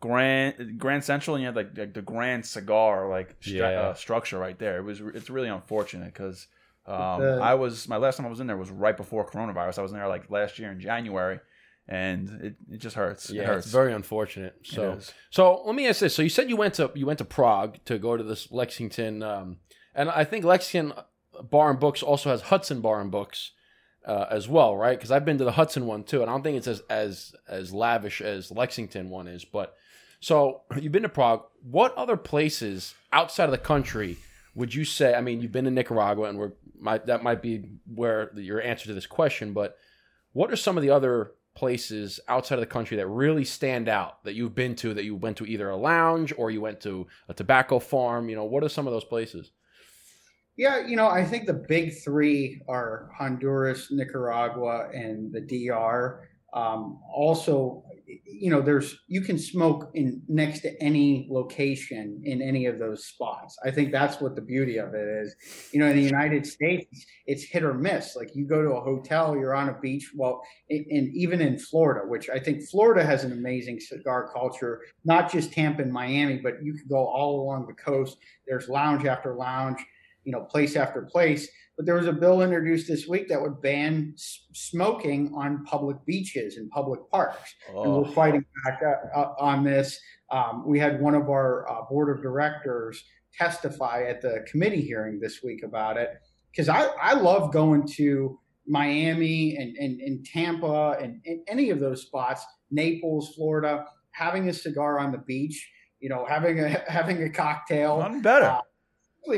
grand Grand Central, and you had like, like the grand cigar like stra- Yeah. uh, structure right there. It was it's really unfortunate because. Um, The- I was my last time I was in there was right before coronavirus. I was in there like last year in January, and it, it just hurts. Yeah, it hurts. it's very unfortunate. So, so let me ask this: so you said you went to you went to Prague to go to this Lexington, um, and I think Lexington Bar and Books also has Hudson Bar and Books uh, as well, right? Because I've been to the Hudson one too, and I don't think it's as as as lavish as Lexington one is. But so you've been to Prague. What other places outside of the country would you say? I mean, you've been to Nicaragua, and might that might be where your answer to this question, but what are some of the other places outside of the country that really stand out that you've been to that you went to either a lounge or you went to a tobacco farm you know what are some of those places Yeah, you know, I think the big three are Honduras, Nicaragua, and the DR. Um, also, you know, there's you can smoke in next to any location in any of those spots. I think that's what the beauty of it is. You know, in the United States, it's hit or miss. Like you go to a hotel, you're on a beach. Well, and even in Florida, which I think Florida has an amazing cigar culture, not just Tampa and Miami, but you could go all along the coast. There's lounge after lounge you know, place after place. But there was a bill introduced this week that would ban s- smoking on public beaches and public parks. And Oh, we're fighting back uh, uh, on this. Um, we had one of our uh, board of directors testify at the committee hearing this week about it because I, I love going to Miami and, and, and Tampa and, and any of those spots, Naples, Florida, having a cigar on the beach, you know, having a (laughs) having a cocktail none better. uh,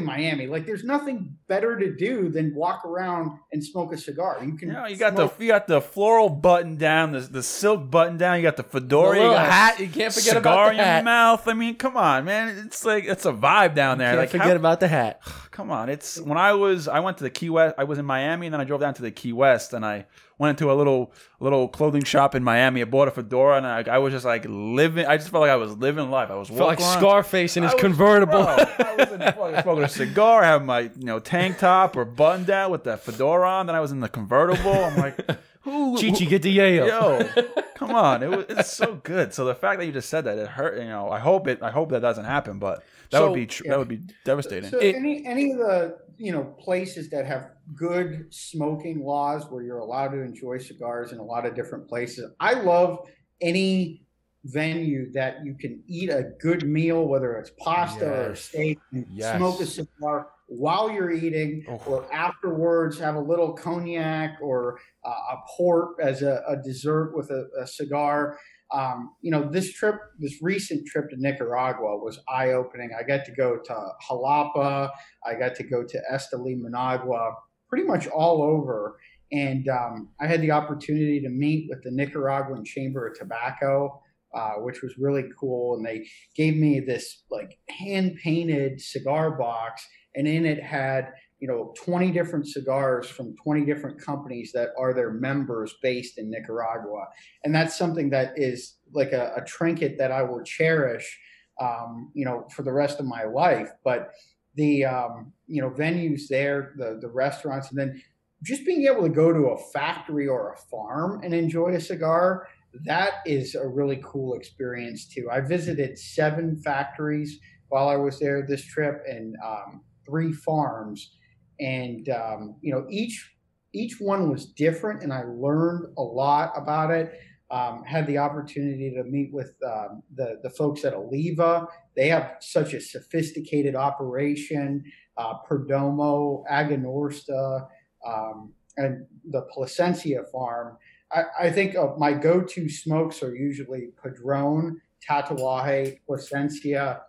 Miami. Like, there's nothing better to do than walk around and smoke a cigar. You can. You know, you got smoke- the you got the floral button down, the the silk button down. You got the fedora, the you got hat you can't forget cigar about in the your hat mouth. I mean, come on, man. It's like it's a vibe down there. can't like, forget how- about the hat (sighs) come on. It's when I was I went to the Key West. I was in Miami, and then I drove down to the Key West, and I went into a little little clothing shop in Miami. I bought a fedora, and I, I was just like living. I just felt like I was living life. I was felt like walking around- scarface in his I was- convertible bro, I was in fucking smoking a cigar, having my you know tank top or button down with that fedora on. Then I was in the convertible. I'm like, (laughs) who? chichi get the yayo Yo, come on! It was, it's so good. So the fact that you just said that it hurt. You know, I hope it. I hope that doesn't happen, but that So- would be tr- Yeah. that would be devastating. So It- any any of the you know places that have good smoking laws where you're allowed to enjoy cigars in a lot of different places. I love any venue that you can eat a good meal, whether it's pasta or steak, and Yes. smoke a cigar while you're eating, Oh. or afterwards have a little cognac or uh, a port as a, a dessert with a, a cigar. Um, you know, this trip, this recent trip to Nicaragua was eye opening. I got to go to Jalapa, I got to go to Esteli, Managua, pretty much all over. And um, I had the opportunity to meet with the Nicaraguan Chamber of Tobacco, uh, which was really cool. And they gave me this like hand painted cigar box, and in it had you know 20 different cigars from 20 different companies that are their members based in Nicaragua, and that's something that is like a, a trinket that I will cherish, um, you know, for the rest of my life. But the um, you know venues there, the the restaurants, and then just being able to go to a factory or a farm and enjoy a cigar that is a really cool experience too i visited seven factories while i was there this trip and um, three farms and um, you know each each one was different and i learned a lot about it Um, had the opportunity to meet with um, the the folks at Oliva. They have such a sophisticated operation. Uh, Perdomo, Aganorsa, um, and the Plasencia farm. I, I think of my go-to smokes are usually Padron, Tatuaje, Plasencia,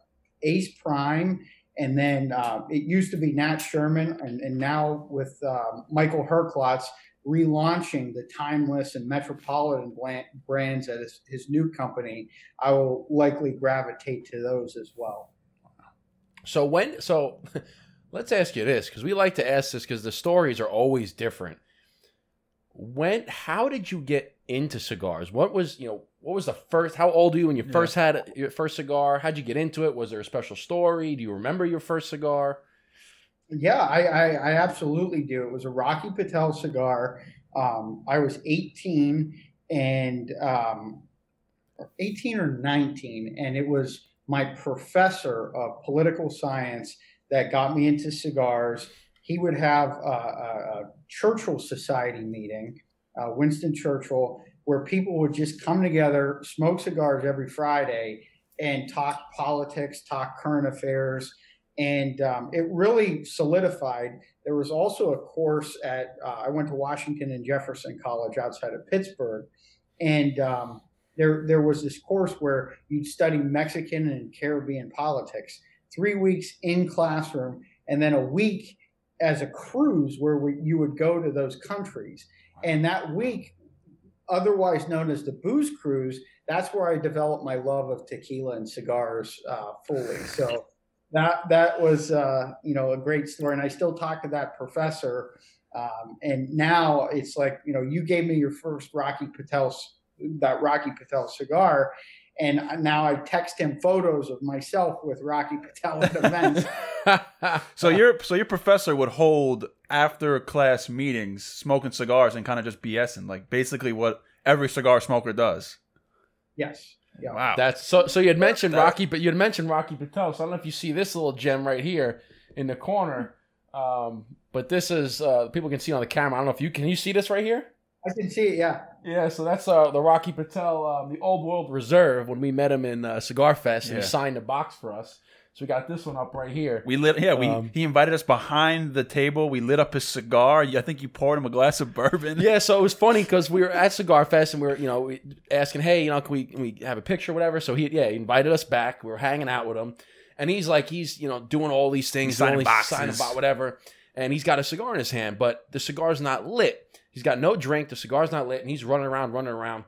Ace Prime, and then uh, it used to be Nat Sherman, and, and now with uh, Michael Herklots relaunching the Timeless and Metropolitan brands at his, his new company, I will likely gravitate to those as well. So when so (laughs) let's ask you this because we like to ask this because the stories are always different. When how did you get into cigars? What was you know what was the first? How old are you when you yeah. first had your first cigar? How'd you get into it? Was there a special story? Do you remember your first cigar? Yeah, I, I, I absolutely do. It was a Rocky Patel cigar. Um, I was 18 and um, 18 or 19, and it was my professor of political science that got me into cigars. He would have a, a, a Churchill Society meeting, uh, Winston Churchill, where people would just come together, smoke cigars every Friday, and talk politics, talk current affairs and um, it really solidified. There was also a course at uh, I went to Washington and Jefferson College outside of Pittsburgh, and um, there there was this course where you'd study Mexican and Caribbean politics. Three weeks in classroom, and then a week as a cruise where we, you would go to those countries. And that week, otherwise known as the booze cruise, that's where I developed my love of tequila and cigars uh, fully. So that that was uh, you know a great story, and I still talk to that professor. Um, and now it's like you know you gave me your first Rocky Patel that Rocky Patel cigar, and now I text him photos of myself with Rocky Patel at events. (laughs) so your so your professor would hold after class meetings, smoking cigars and kind of just BSing, like basically what every cigar smoker does. Yes. Yeah. Wow. That's so. So you had mentioned Rocky, but you had mentioned Rocky Patel. So I don't know if you see this little gem right here in the corner. Um, but this is uh, people can see on the camera. I don't know if you can. You see this right here? I can see it. Yeah. Yeah. So that's uh, the Rocky Patel, um, the Old World Reserve. When we met him in uh, Cigar Fest, and yeah. he signed a box for us. So we got this one up right here. We lit, yeah. We um, he invited us behind the table. We lit up his cigar. I think you poured him a glass of bourbon. Yeah, so it was funny because we were at Cigar Fest and we were, you know, asking, hey, you know, can we can we have a picture, or whatever? So he, yeah, he invited us back. We were hanging out with him, and he's like, he's you know doing all these things, signing boxes, signing about whatever, and he's got a cigar in his hand, but the cigar's not lit. He's got no drink. The cigar's not lit, and he's running around, running around,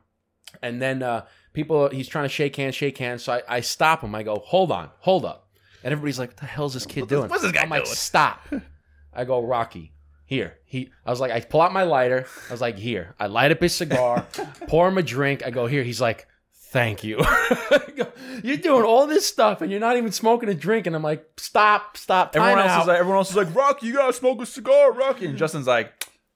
and then uh, people, he's trying to shake hands, shake hands. So I, I stop him. I go, hold on, hold up and everybody's like, "What the hell is this kid doing?" What's this guy I'm doing? like, "Stop!" (laughs) I go, "Rocky, here." He, I was like, I pull out my lighter. I was like, "Here." I light up his cigar, (laughs) pour him a drink. I go, "Here." He's like, "Thank you." go, (laughs) you're doing all this stuff and you're not even smoking a drink, and I'm like, "Stop! Stop!" Everyone else out. is like, everyone else is like, "Rocky, you gotta smoke a cigar, Rocky." And Justin's like,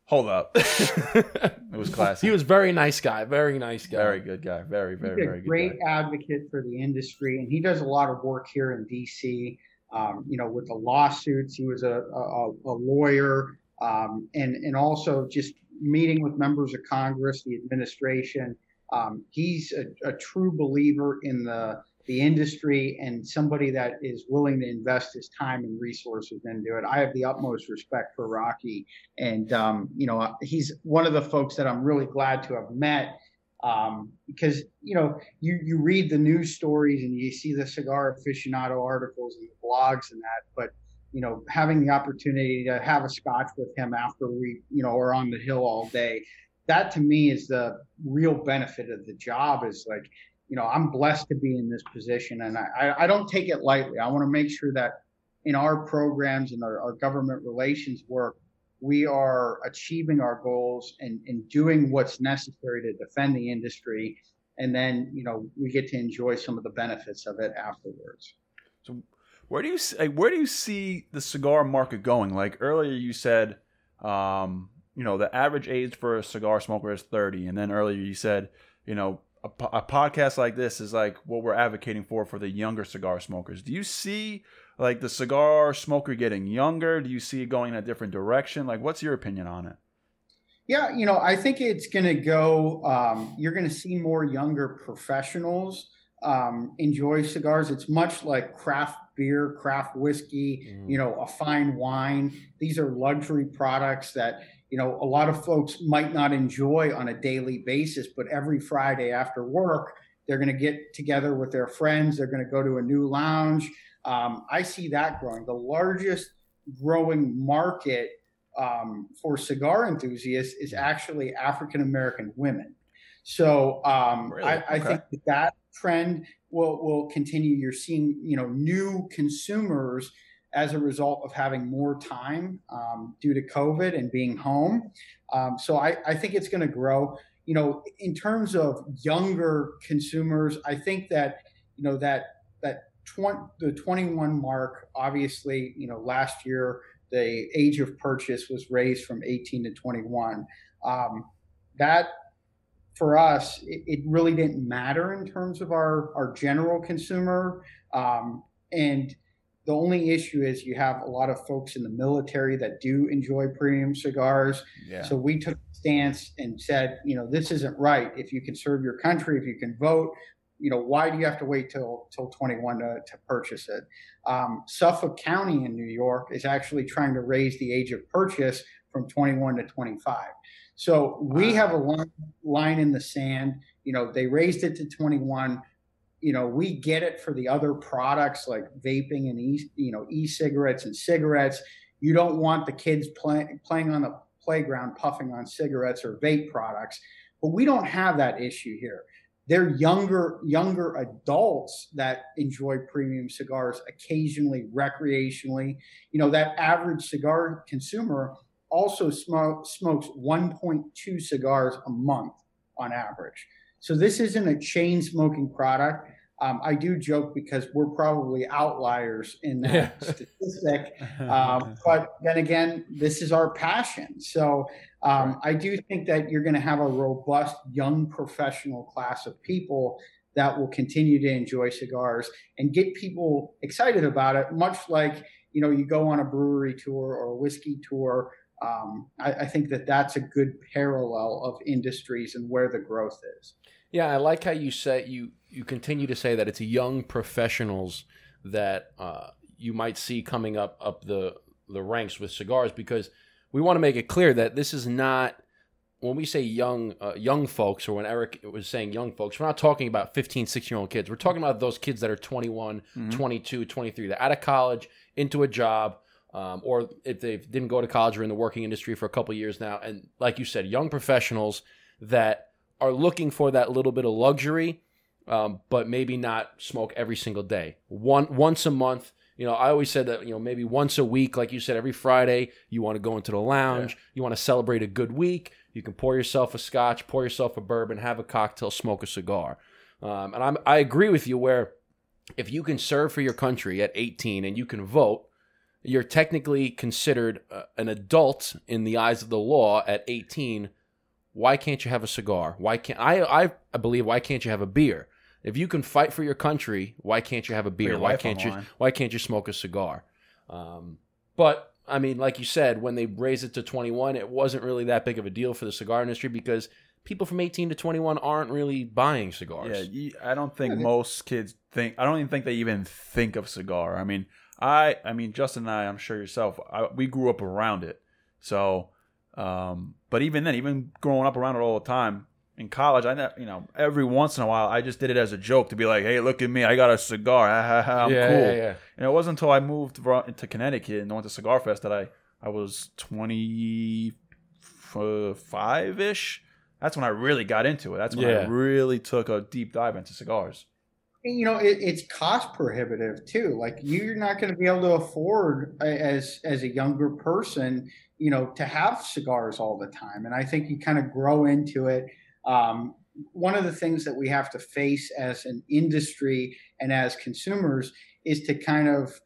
Hold up. it was classic. He was very nice guy. Very nice guy. Very good guy. Very, very, very good. Great guy. advocate for the industry, and he does a lot of work here in DC. Um, you know, with the lawsuits, he was a, a, a lawyer, um, and and also just meeting with members of Congress, the administration. Um, he's a, a true believer in the the industry and somebody that is willing to invest his time and resources into it. I have the utmost respect for Rocky, and um, you know he's one of the folks that I'm really glad to have met um, because you know you you read the news stories and you see the cigar aficionado articles and the blogs and that, but you know having the opportunity to have a scotch with him after we you know are on the hill all day that to me is the real benefit of the job is like you know, I'm blessed to be in this position and I, I don't take it lightly. I want to make sure that in our programs and our, our government relations work, we are achieving our goals and, and doing what's necessary to defend the industry. And then, you know, we get to enjoy some of the benefits of it afterwards. So where do you see, where do you see the cigar market going? Like earlier you said, um, you know, the average age for a cigar smoker is 30. And then earlier you said, you know, a, a podcast like this is like what we're advocating for for the younger cigar smokers. Do you see like the cigar smoker getting younger? Do you see it going in a different direction? Like, what's your opinion on it? Yeah, you know, I think it's going to go. Um, you're going to see more younger professionals um, enjoy cigars. It's much like craft beer, craft whiskey, mm. you know, a fine wine. These are luxury products that you know a lot of folks might not enjoy on a daily basis, but every Friday after work, they're going to get together with their friends. They're going to go to a new lounge. Um, I see that growing. The largest growing market um, for cigar enthusiasts is actually African American women. So um, really? I, I okay. think that, that trend will will continue. You're seeing you know new consumers as a result of having more time um, due to COVID and being home. Um, so I, I think it's going to grow. You know, in terms of younger consumers, I think that you know that that 20, the 21 mark. Obviously, you know, last year the age of purchase was raised from 18 to 21. Um, that for us, it, it, really didn't matter in terms of our, our general consumer. Um, and the only issue is you have a lot of folks in the military that do enjoy premium cigars. Yeah. So we took a stance and said, you know, this isn't right. If you can serve your country, if you can vote, you know, why do you have to wait till till 21 to, to purchase it? Um, Suffolk County in New York is actually trying to raise the age of purchase from 21 to 25. So we have a line, line in the sand. You know, they raised it to 21. You know, we get it for the other products like vaping and e, you know e-cigarettes and cigarettes. You don't want the kids play, playing on the playground puffing on cigarettes or vape products, but we don't have that issue here. They're younger younger adults that enjoy premium cigars occasionally recreationally. You know that average cigar consumer also smoke, smokes 1.2 cigars a month on average so this isn't a chain smoking product um, I do joke because we're probably outliers in that (laughs) statistic. (laughs) Um, but then again, this is our passion. So um, I do think that you're going to have a robust young professional class of people that will continue to enjoy cigars and get people excited about it, much like you know you go on a brewery tour or a whiskey tour. Um, I, I think that that's a good parallel of industries and where the growth is. Yeah, I like how you say you you continue to say that it's young professionals that uh, you might see coming up up the the ranks with cigars because we want to make it clear that this is not when we say young uh, young folks or when Eric was saying young folks we're not talking about 15 16 year old kids we're talking about those kids that are 21 mm-hmm. 22 23 they're out of college into a job um, or if they didn't go to college or in the working industry for a couple years now and like you said young professionals that are looking for that little bit of luxury um, but maybe not smoke every single day one once a month you know, I always said that, you know, maybe once a week, like you said, every Friday, you want to go into the lounge, yeah. you want to celebrate a good week. You can pour yourself a scotch, pour yourself a bourbon, have a cocktail, smoke a cigar. Um, and I'm, I agree with you where if you can serve for your country at 18 and you can vote, you're technically considered uh, an adult in the eyes of the law at 18. Why can't you have a cigar? Why can't I? I believe why can't you have a beer? If you can fight for your country, why can't you have a beer? Why can't you? Why can't you smoke a cigar? Um, but I mean, like you said, when they raised it to 21, it wasn't really that big of a deal for the cigar industry because people from 18 to 21 aren't really buying cigars. Yeah, I don't think yeah, most kids think. I don't even think they even think of cigar. I mean, I, I mean, Justin and I, I'm sure yourself, I, we grew up around it. So, um, but even then, even growing up around it all the time, in college, I you know every once in a while I just did it as a joke to be like, hey, look at me, I got a cigar, I'm yeah, cool. Yeah, yeah. And it wasn't until I moved to Connecticut and went to Cigar Fest that I I was twenty five ish. That's when I really got into it. That's when yeah. I really took a deep dive into cigars. You know, it, it's cost prohibitive too. Like you're not going to be able to afford as as a younger person, you know, to have cigars all the time. And I think you kind of grow into it um, one of the things that we have to face as an industry and as consumers is to kind of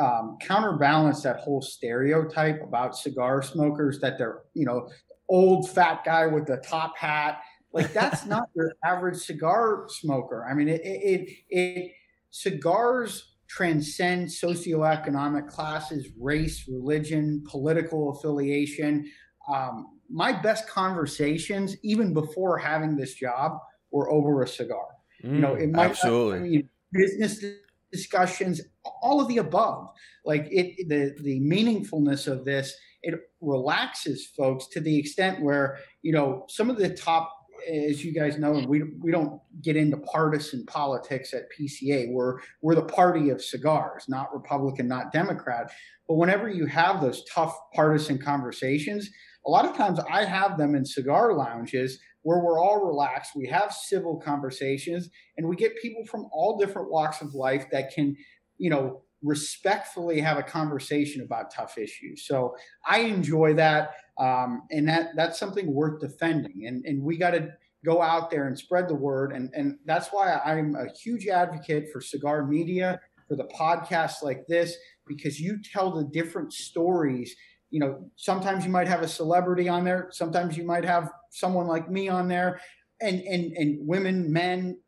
um, counterbalance that whole stereotype about cigar smokers that they're, you know, old fat guy with the top hat. Like that's (laughs) not your average cigar smoker. I mean, it, it, it cigars transcend socioeconomic classes, race, religion, political affiliation. Um, my best conversations, even before having this job, were over a cigar. Mm, You know, it might absolutely. I mean, business discussions, all of the above. Like it, the the meaningfulness of this, it relaxes folks to the extent where you know some of the top, as you guys know, we we don't get into partisan politics at PCA. We're we're the party of cigars, not Republican, not Democrat. But whenever you have those tough partisan conversations, a lot of times I have them in cigar lounges where we're all relaxed. We have civil conversations and we get people from all different walks of life that can, you know, respectfully have a conversation about tough issues. So I enjoy that. Um, and that that's something worth defending. And, and we got to go out there and spread the word. And, and that's why I'm a huge advocate for cigar media, for the podcasts like this, because you tell the different stories you know sometimes you might have a celebrity on there sometimes you might have someone like me on there and and and women men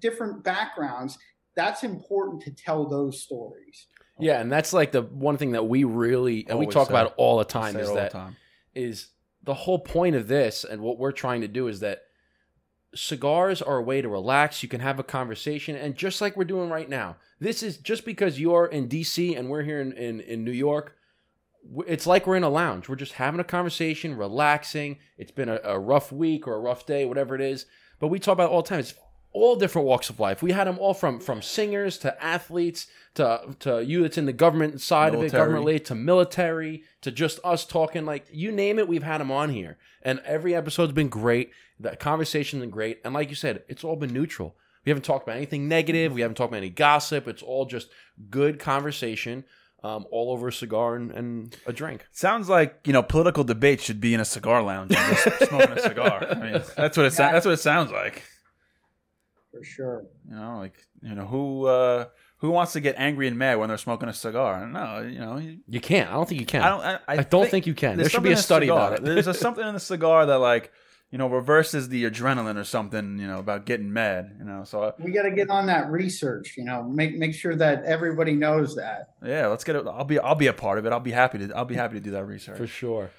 different backgrounds that's important to tell those stories Yeah, and that's like the one thing that we really and we talk say. about all the time is it is all the that time. Is the whole point of this and what we're trying to do is that cigars are a way to relax. You can have a conversation. And just like we're doing right now this is just because you're in dc and we're here in, in, in new york it's like we're in a lounge. We're just having a conversation relaxing. It's been a, a rough week or a rough day whatever it is. But we talk about all the time. It's all different walks of life we had them all from from singers to athletes to to you that's in the government side of it Military. government related to military to just us talking like you name it we've had them on here and every episode's been great the conversation's been great and like you said it's all been neutral we haven't talked about anything negative we haven't talked about any gossip it's all just good conversation um, all over a cigar and, and a drink Sounds like you know political debate should be in a cigar lounge and just smoking a cigar. I mean, that's what it sounds. That's what it sounds like. For sure You know, like you know who uh, who wants to get angry and mad when they're smoking a cigar? No, you know, you- you can't i don't think you can I don't. I, I, I don't think you can. There should be a study cigar. about it. There's a, (laughs) something in the cigar that like you know reverses the adrenaline or something. You know about getting mad. You know, so uh, we got to get on that research you know make make sure that everybody knows that yeah, let's get it. I'll be I'll be a part of it. I'll be happy to I'll be happy to do that research. for sure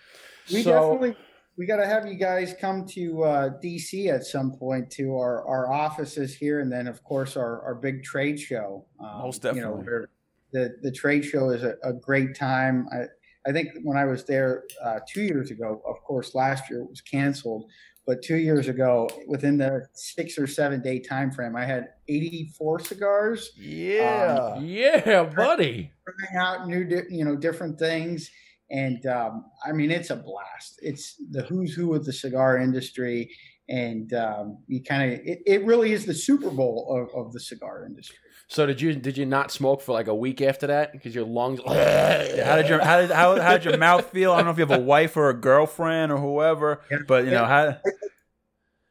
we so definitely we got to have you guys come to uh, DC at some point to our, our offices here, and then of course our, our big trade show. Um, Most You know, definitely. the the trade show is a, a great time. I I think when I was there uh, two years ago, of course last year it was canceled, but two years ago, within the six or seven day time frame, I had 84 cigars Yeah. yeah buddy trying out new, di- you know, different things. And um, I mean, it's a blast. It's the who's who of the cigar industry, and um, you kind of it, it really is the Super Bowl of, of the cigar industry. so did you did you not smoke for like a week after that because your lungs Yeah, (laughs) how did your how did how, how did your mouth feel? I don't know if you have a wife or a girlfriend or whoever, but you know how.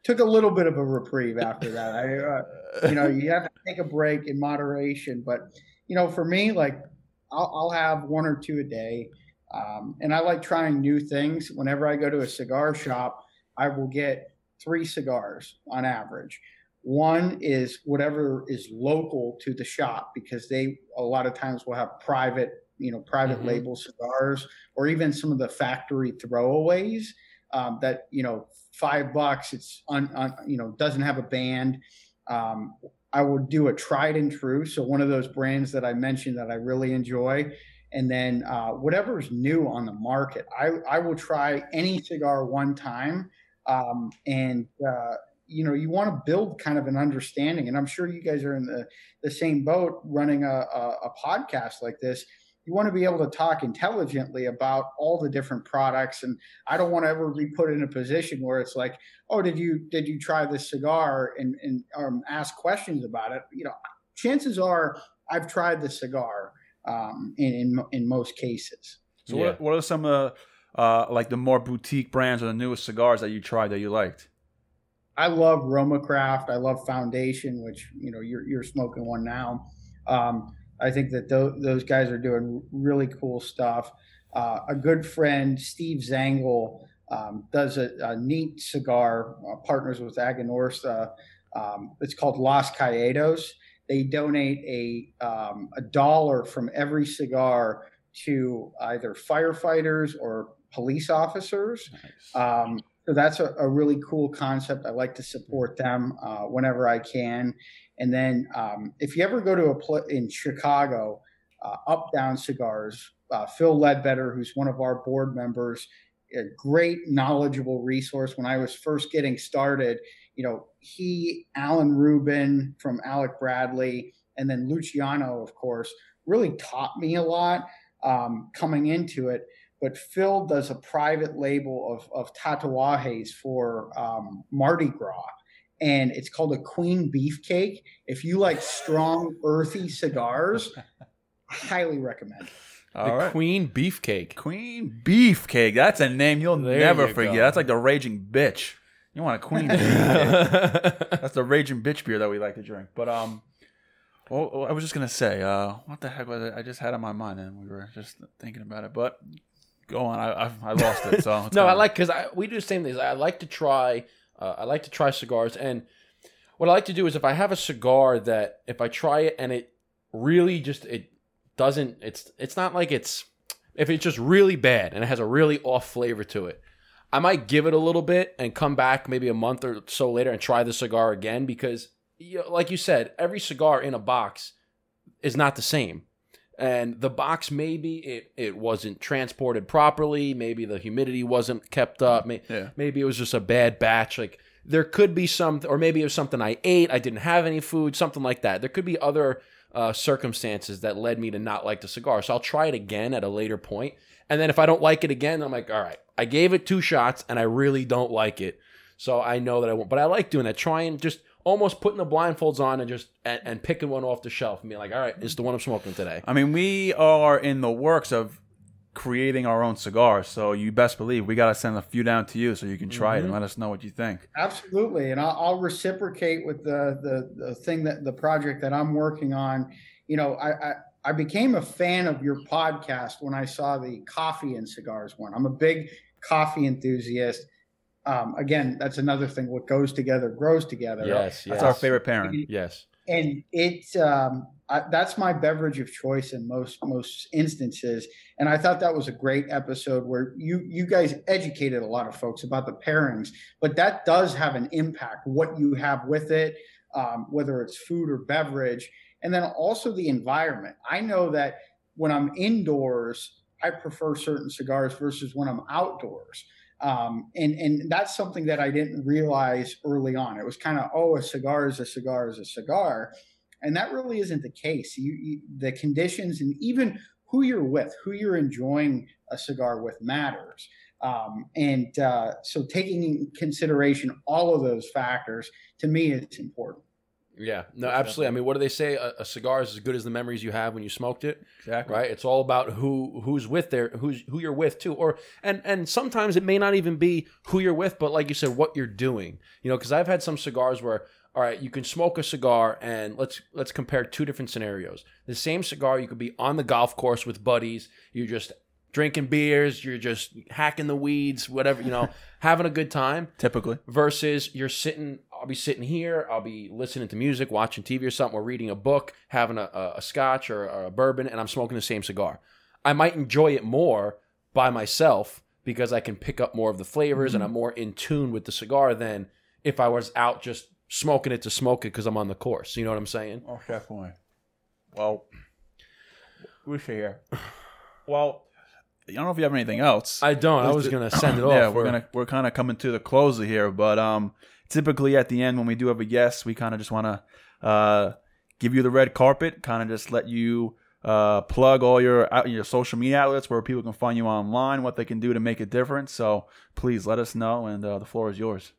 Took a little bit of a reprieve after that. I, uh, you know, you have to take a break in moderation. But you know, for me, like I'll, I'll have one or two a day, um, and I like trying new things. Whenever I go to a cigar shop, I will get three cigars on average. One is whatever is local to the shop because they a lot of times will have private, you know, private Mhm. label cigars or even some of the factory throwaways um, that you know five bucks. It's un, un, you know doesn't have a band. Um, I would do a tried and true. So one of those brands that I mentioned that I really enjoy, and then uh, whatever's new on the market, I I will try any cigar one time, um, and uh, you know you want to build kind of an understanding. And I'm sure you guys are in the the same boat running a, a, a podcast like this. You want to be able to talk intelligently about all the different products, and I don't want to ever be put in a position where it's like, oh, did you did you try this cigar and and um, ask questions about it? You know, chances are I've tried the cigar um, in, in in most cases. So Yeah. what, what are some of the, uh, like the more boutique brands or the newest cigars that you tried that you liked? I love Roma Craft. I love Foundation, which you know you're you're smoking one now. Um, I think that tho- those guys are doing really cool stuff. Uh, a good friend, Steve Zangle, um, does a, a neat cigar. Uh, partners with Aganorsa. Um, it's called Los Cayedos. They donate a um, a dollar from every cigar to either firefighters or police officers. Nice. Um, so that's a, a really cool concept. I like to support them uh, whenever I can. And then um, if you ever go to a pl- in Chicago, uh, Up Down Cigars, uh, Phil Ledbetter, who's one of our board members, a great knowledgeable resource. When I was first getting started, you know, he, Alan Rubin from Alec Bradley, and then Luciano, of course, really taught me a lot um, coming into it but Phil does a private label of, of tatuajes for um, Mardi Gras. And it's called a Queen Beefcake. If you like strong, earthy cigars, (laughs) highly recommend. it. The All right. Queen Beefcake. Queen Beefcake. That's a name you'll There never you forget. go. That's like the Raging Bitch. You want a Queen? (laughs) That's the Raging Bitch beer that we like to drink. But um, well, well, I was just gonna say, uh, what the heck was it? I just had it on my mind and we were just thinking about it. But go on, I I, I lost it. So (laughs) no, I like because we do the same things. I like to try. Uh, I like to try cigars, and what I like to do is if I have a cigar that if I try it and it really just it doesn't. It's it's not like it's if it's just really bad and it has a really off flavor to it. I might give it a little bit and come back maybe a month or so later and try the cigar again because, you know, like you said, every cigar in a box is not the same. And the box maybe it, it wasn't transported properly, maybe the humidity wasn't kept up, may, Yeah. maybe it was just a bad batch. Like there could be some, or maybe it was something I ate, I didn't have any food, something like that. There could be other uh, circumstances that led me to not like the cigar. So I'll try it again at a later point. And then if I don't like it again, I'm like, all right, I gave it two shots and I really don't like it. So I know that I won't. But I like doing that. Trying just almost putting the blindfolds on and just and, and picking one off the shelf and being like, all right, it's the one I'm smoking today. I mean, we are in the works of creating our own cigars. So you best believe we got to send a few down to you so you can try it and mm-hmm. let us know what you think. Absolutely, and I'll, I'll reciprocate with the, the the thing that the project that I'm working on. You know, I, I I became a fan of your podcast when I saw the coffee and cigars one. I'm a big coffee enthusiast. Um, again, that's another thing. What goes together grows together. Yes, yes. That's our favorite pairing. Yes. and it's um, I, that's my beverage of choice in most most instances. And I thought that was a great episode where you you guys educated a lot of folks about the pairings, but that does have an impact. What you have with it, um, whether it's food or beverage, and then also the environment. I know that when I'm indoors, I prefer certain cigars versus when I'm outdoors. Um, and and that's something that I didn't realize early on. It was kind of oh, a cigar is a cigar is a cigar, and that really isn't the case. You, you the conditions and even who you're with, who you're enjoying a cigar with matters. Um, and uh, so taking in consideration all of those factors to me is important. Yeah. No, absolutely. I mean, what do they say? A, a cigar is as good as the memories you have when you smoked it. Exactly. right it's all about who who's with there who's who you're with too or and and sometimes it may not even be who you're with but like you said what you're doing you know because i've had some cigars where all right you can smoke a cigar and let's let's compare two different scenarios the same cigar you could be on the golf course with buddies you're just drinking beers you're just hacking the weeds whatever you know (laughs) having a good time Typically. versus you're sitting i'll be sitting here i'll be listening to music watching tv or something or reading a book having a, a, a scotch or, or a bourbon and i'm smoking the same cigar i might enjoy it more by myself because i can pick up more of the flavors and mm-hmm. i'm more in tune with the cigar than if i was out just smoking it to smoke it because i'm on the course you know what i'm saying Oh, definitely. Well, we should hear. (sighs) Well, I don't know if you have anything else. i don't i was gonna (clears throat) send it off yeah, we're or- gonna we're kind of coming to the close of here, but um, typically at the end when we do have a guest, we kind of just want to uh give you the red carpet, kind of just let you uh plug all your your social media outlets where people can find you online, what they can do to make a difference. So please let us know, and uh, the floor is yours.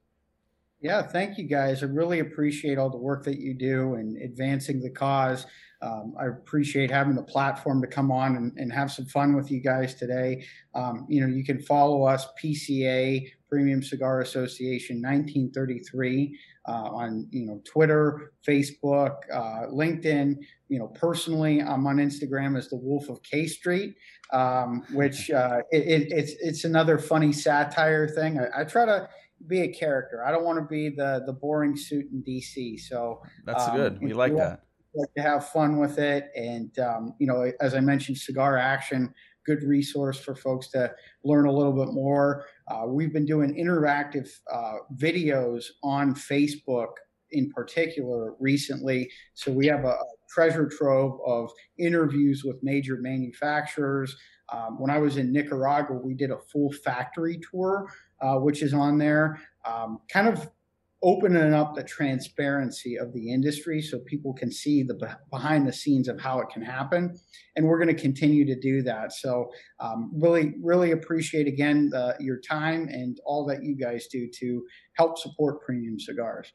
Yeah, thank you guys. I really appreciate all the work that you do and advancing the cause. Um, I appreciate having the platform to come on and, and have some fun with you guys today. Um, you know, you can follow us, PCA, Premium Cigar Association 1933, uh, on, you know, Twitter, Facebook, uh, LinkedIn. You know, personally, I'm on Instagram as the Wolf of K Street, um, which uh, it, it, it's, it's another funny satire thing. I, I try to be a character. I don't want to be the the boring suit in DC. So That's Um, good. We like that. Like to have fun with it, and um, you know, as I mentioned, Cigar Action good resource for folks to learn a little bit more. Uh, we've been doing interactive uh, videos on Facebook in particular recently. So we have a, a treasure trove of interviews with major manufacturers. Um, when I was in Nicaragua, we did a full factory tour, uh, which is on there, um, kind of opening up the transparency of the industry so people can see the behind the scenes of how it can happen. And we're going to continue to do that. So um, really really appreciate again uh, your time and all that you guys do to help support premium cigars.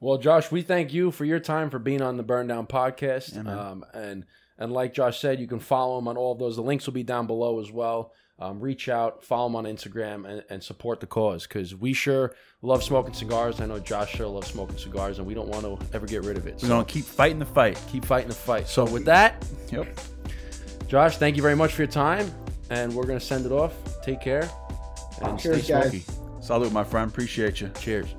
Well josh we thank you for your time for being on the burn down podcast. Yeah, um, and and like josh said you can follow him on all of those. The links will be down below as well um, reach out, follow them on Instagram, and, and support the cause because we sure love smoking cigars. I know Josh sure loves smoking cigars, and we don't want to ever get rid of it. We're going to keep fighting the fight. Keep fighting the fight. So, with that, yep. Josh, thank you very much for your time, and we're going to send it off. Take care, and Cheers, stay smoky. Guys. Salute, my friend. Appreciate you. Cheers.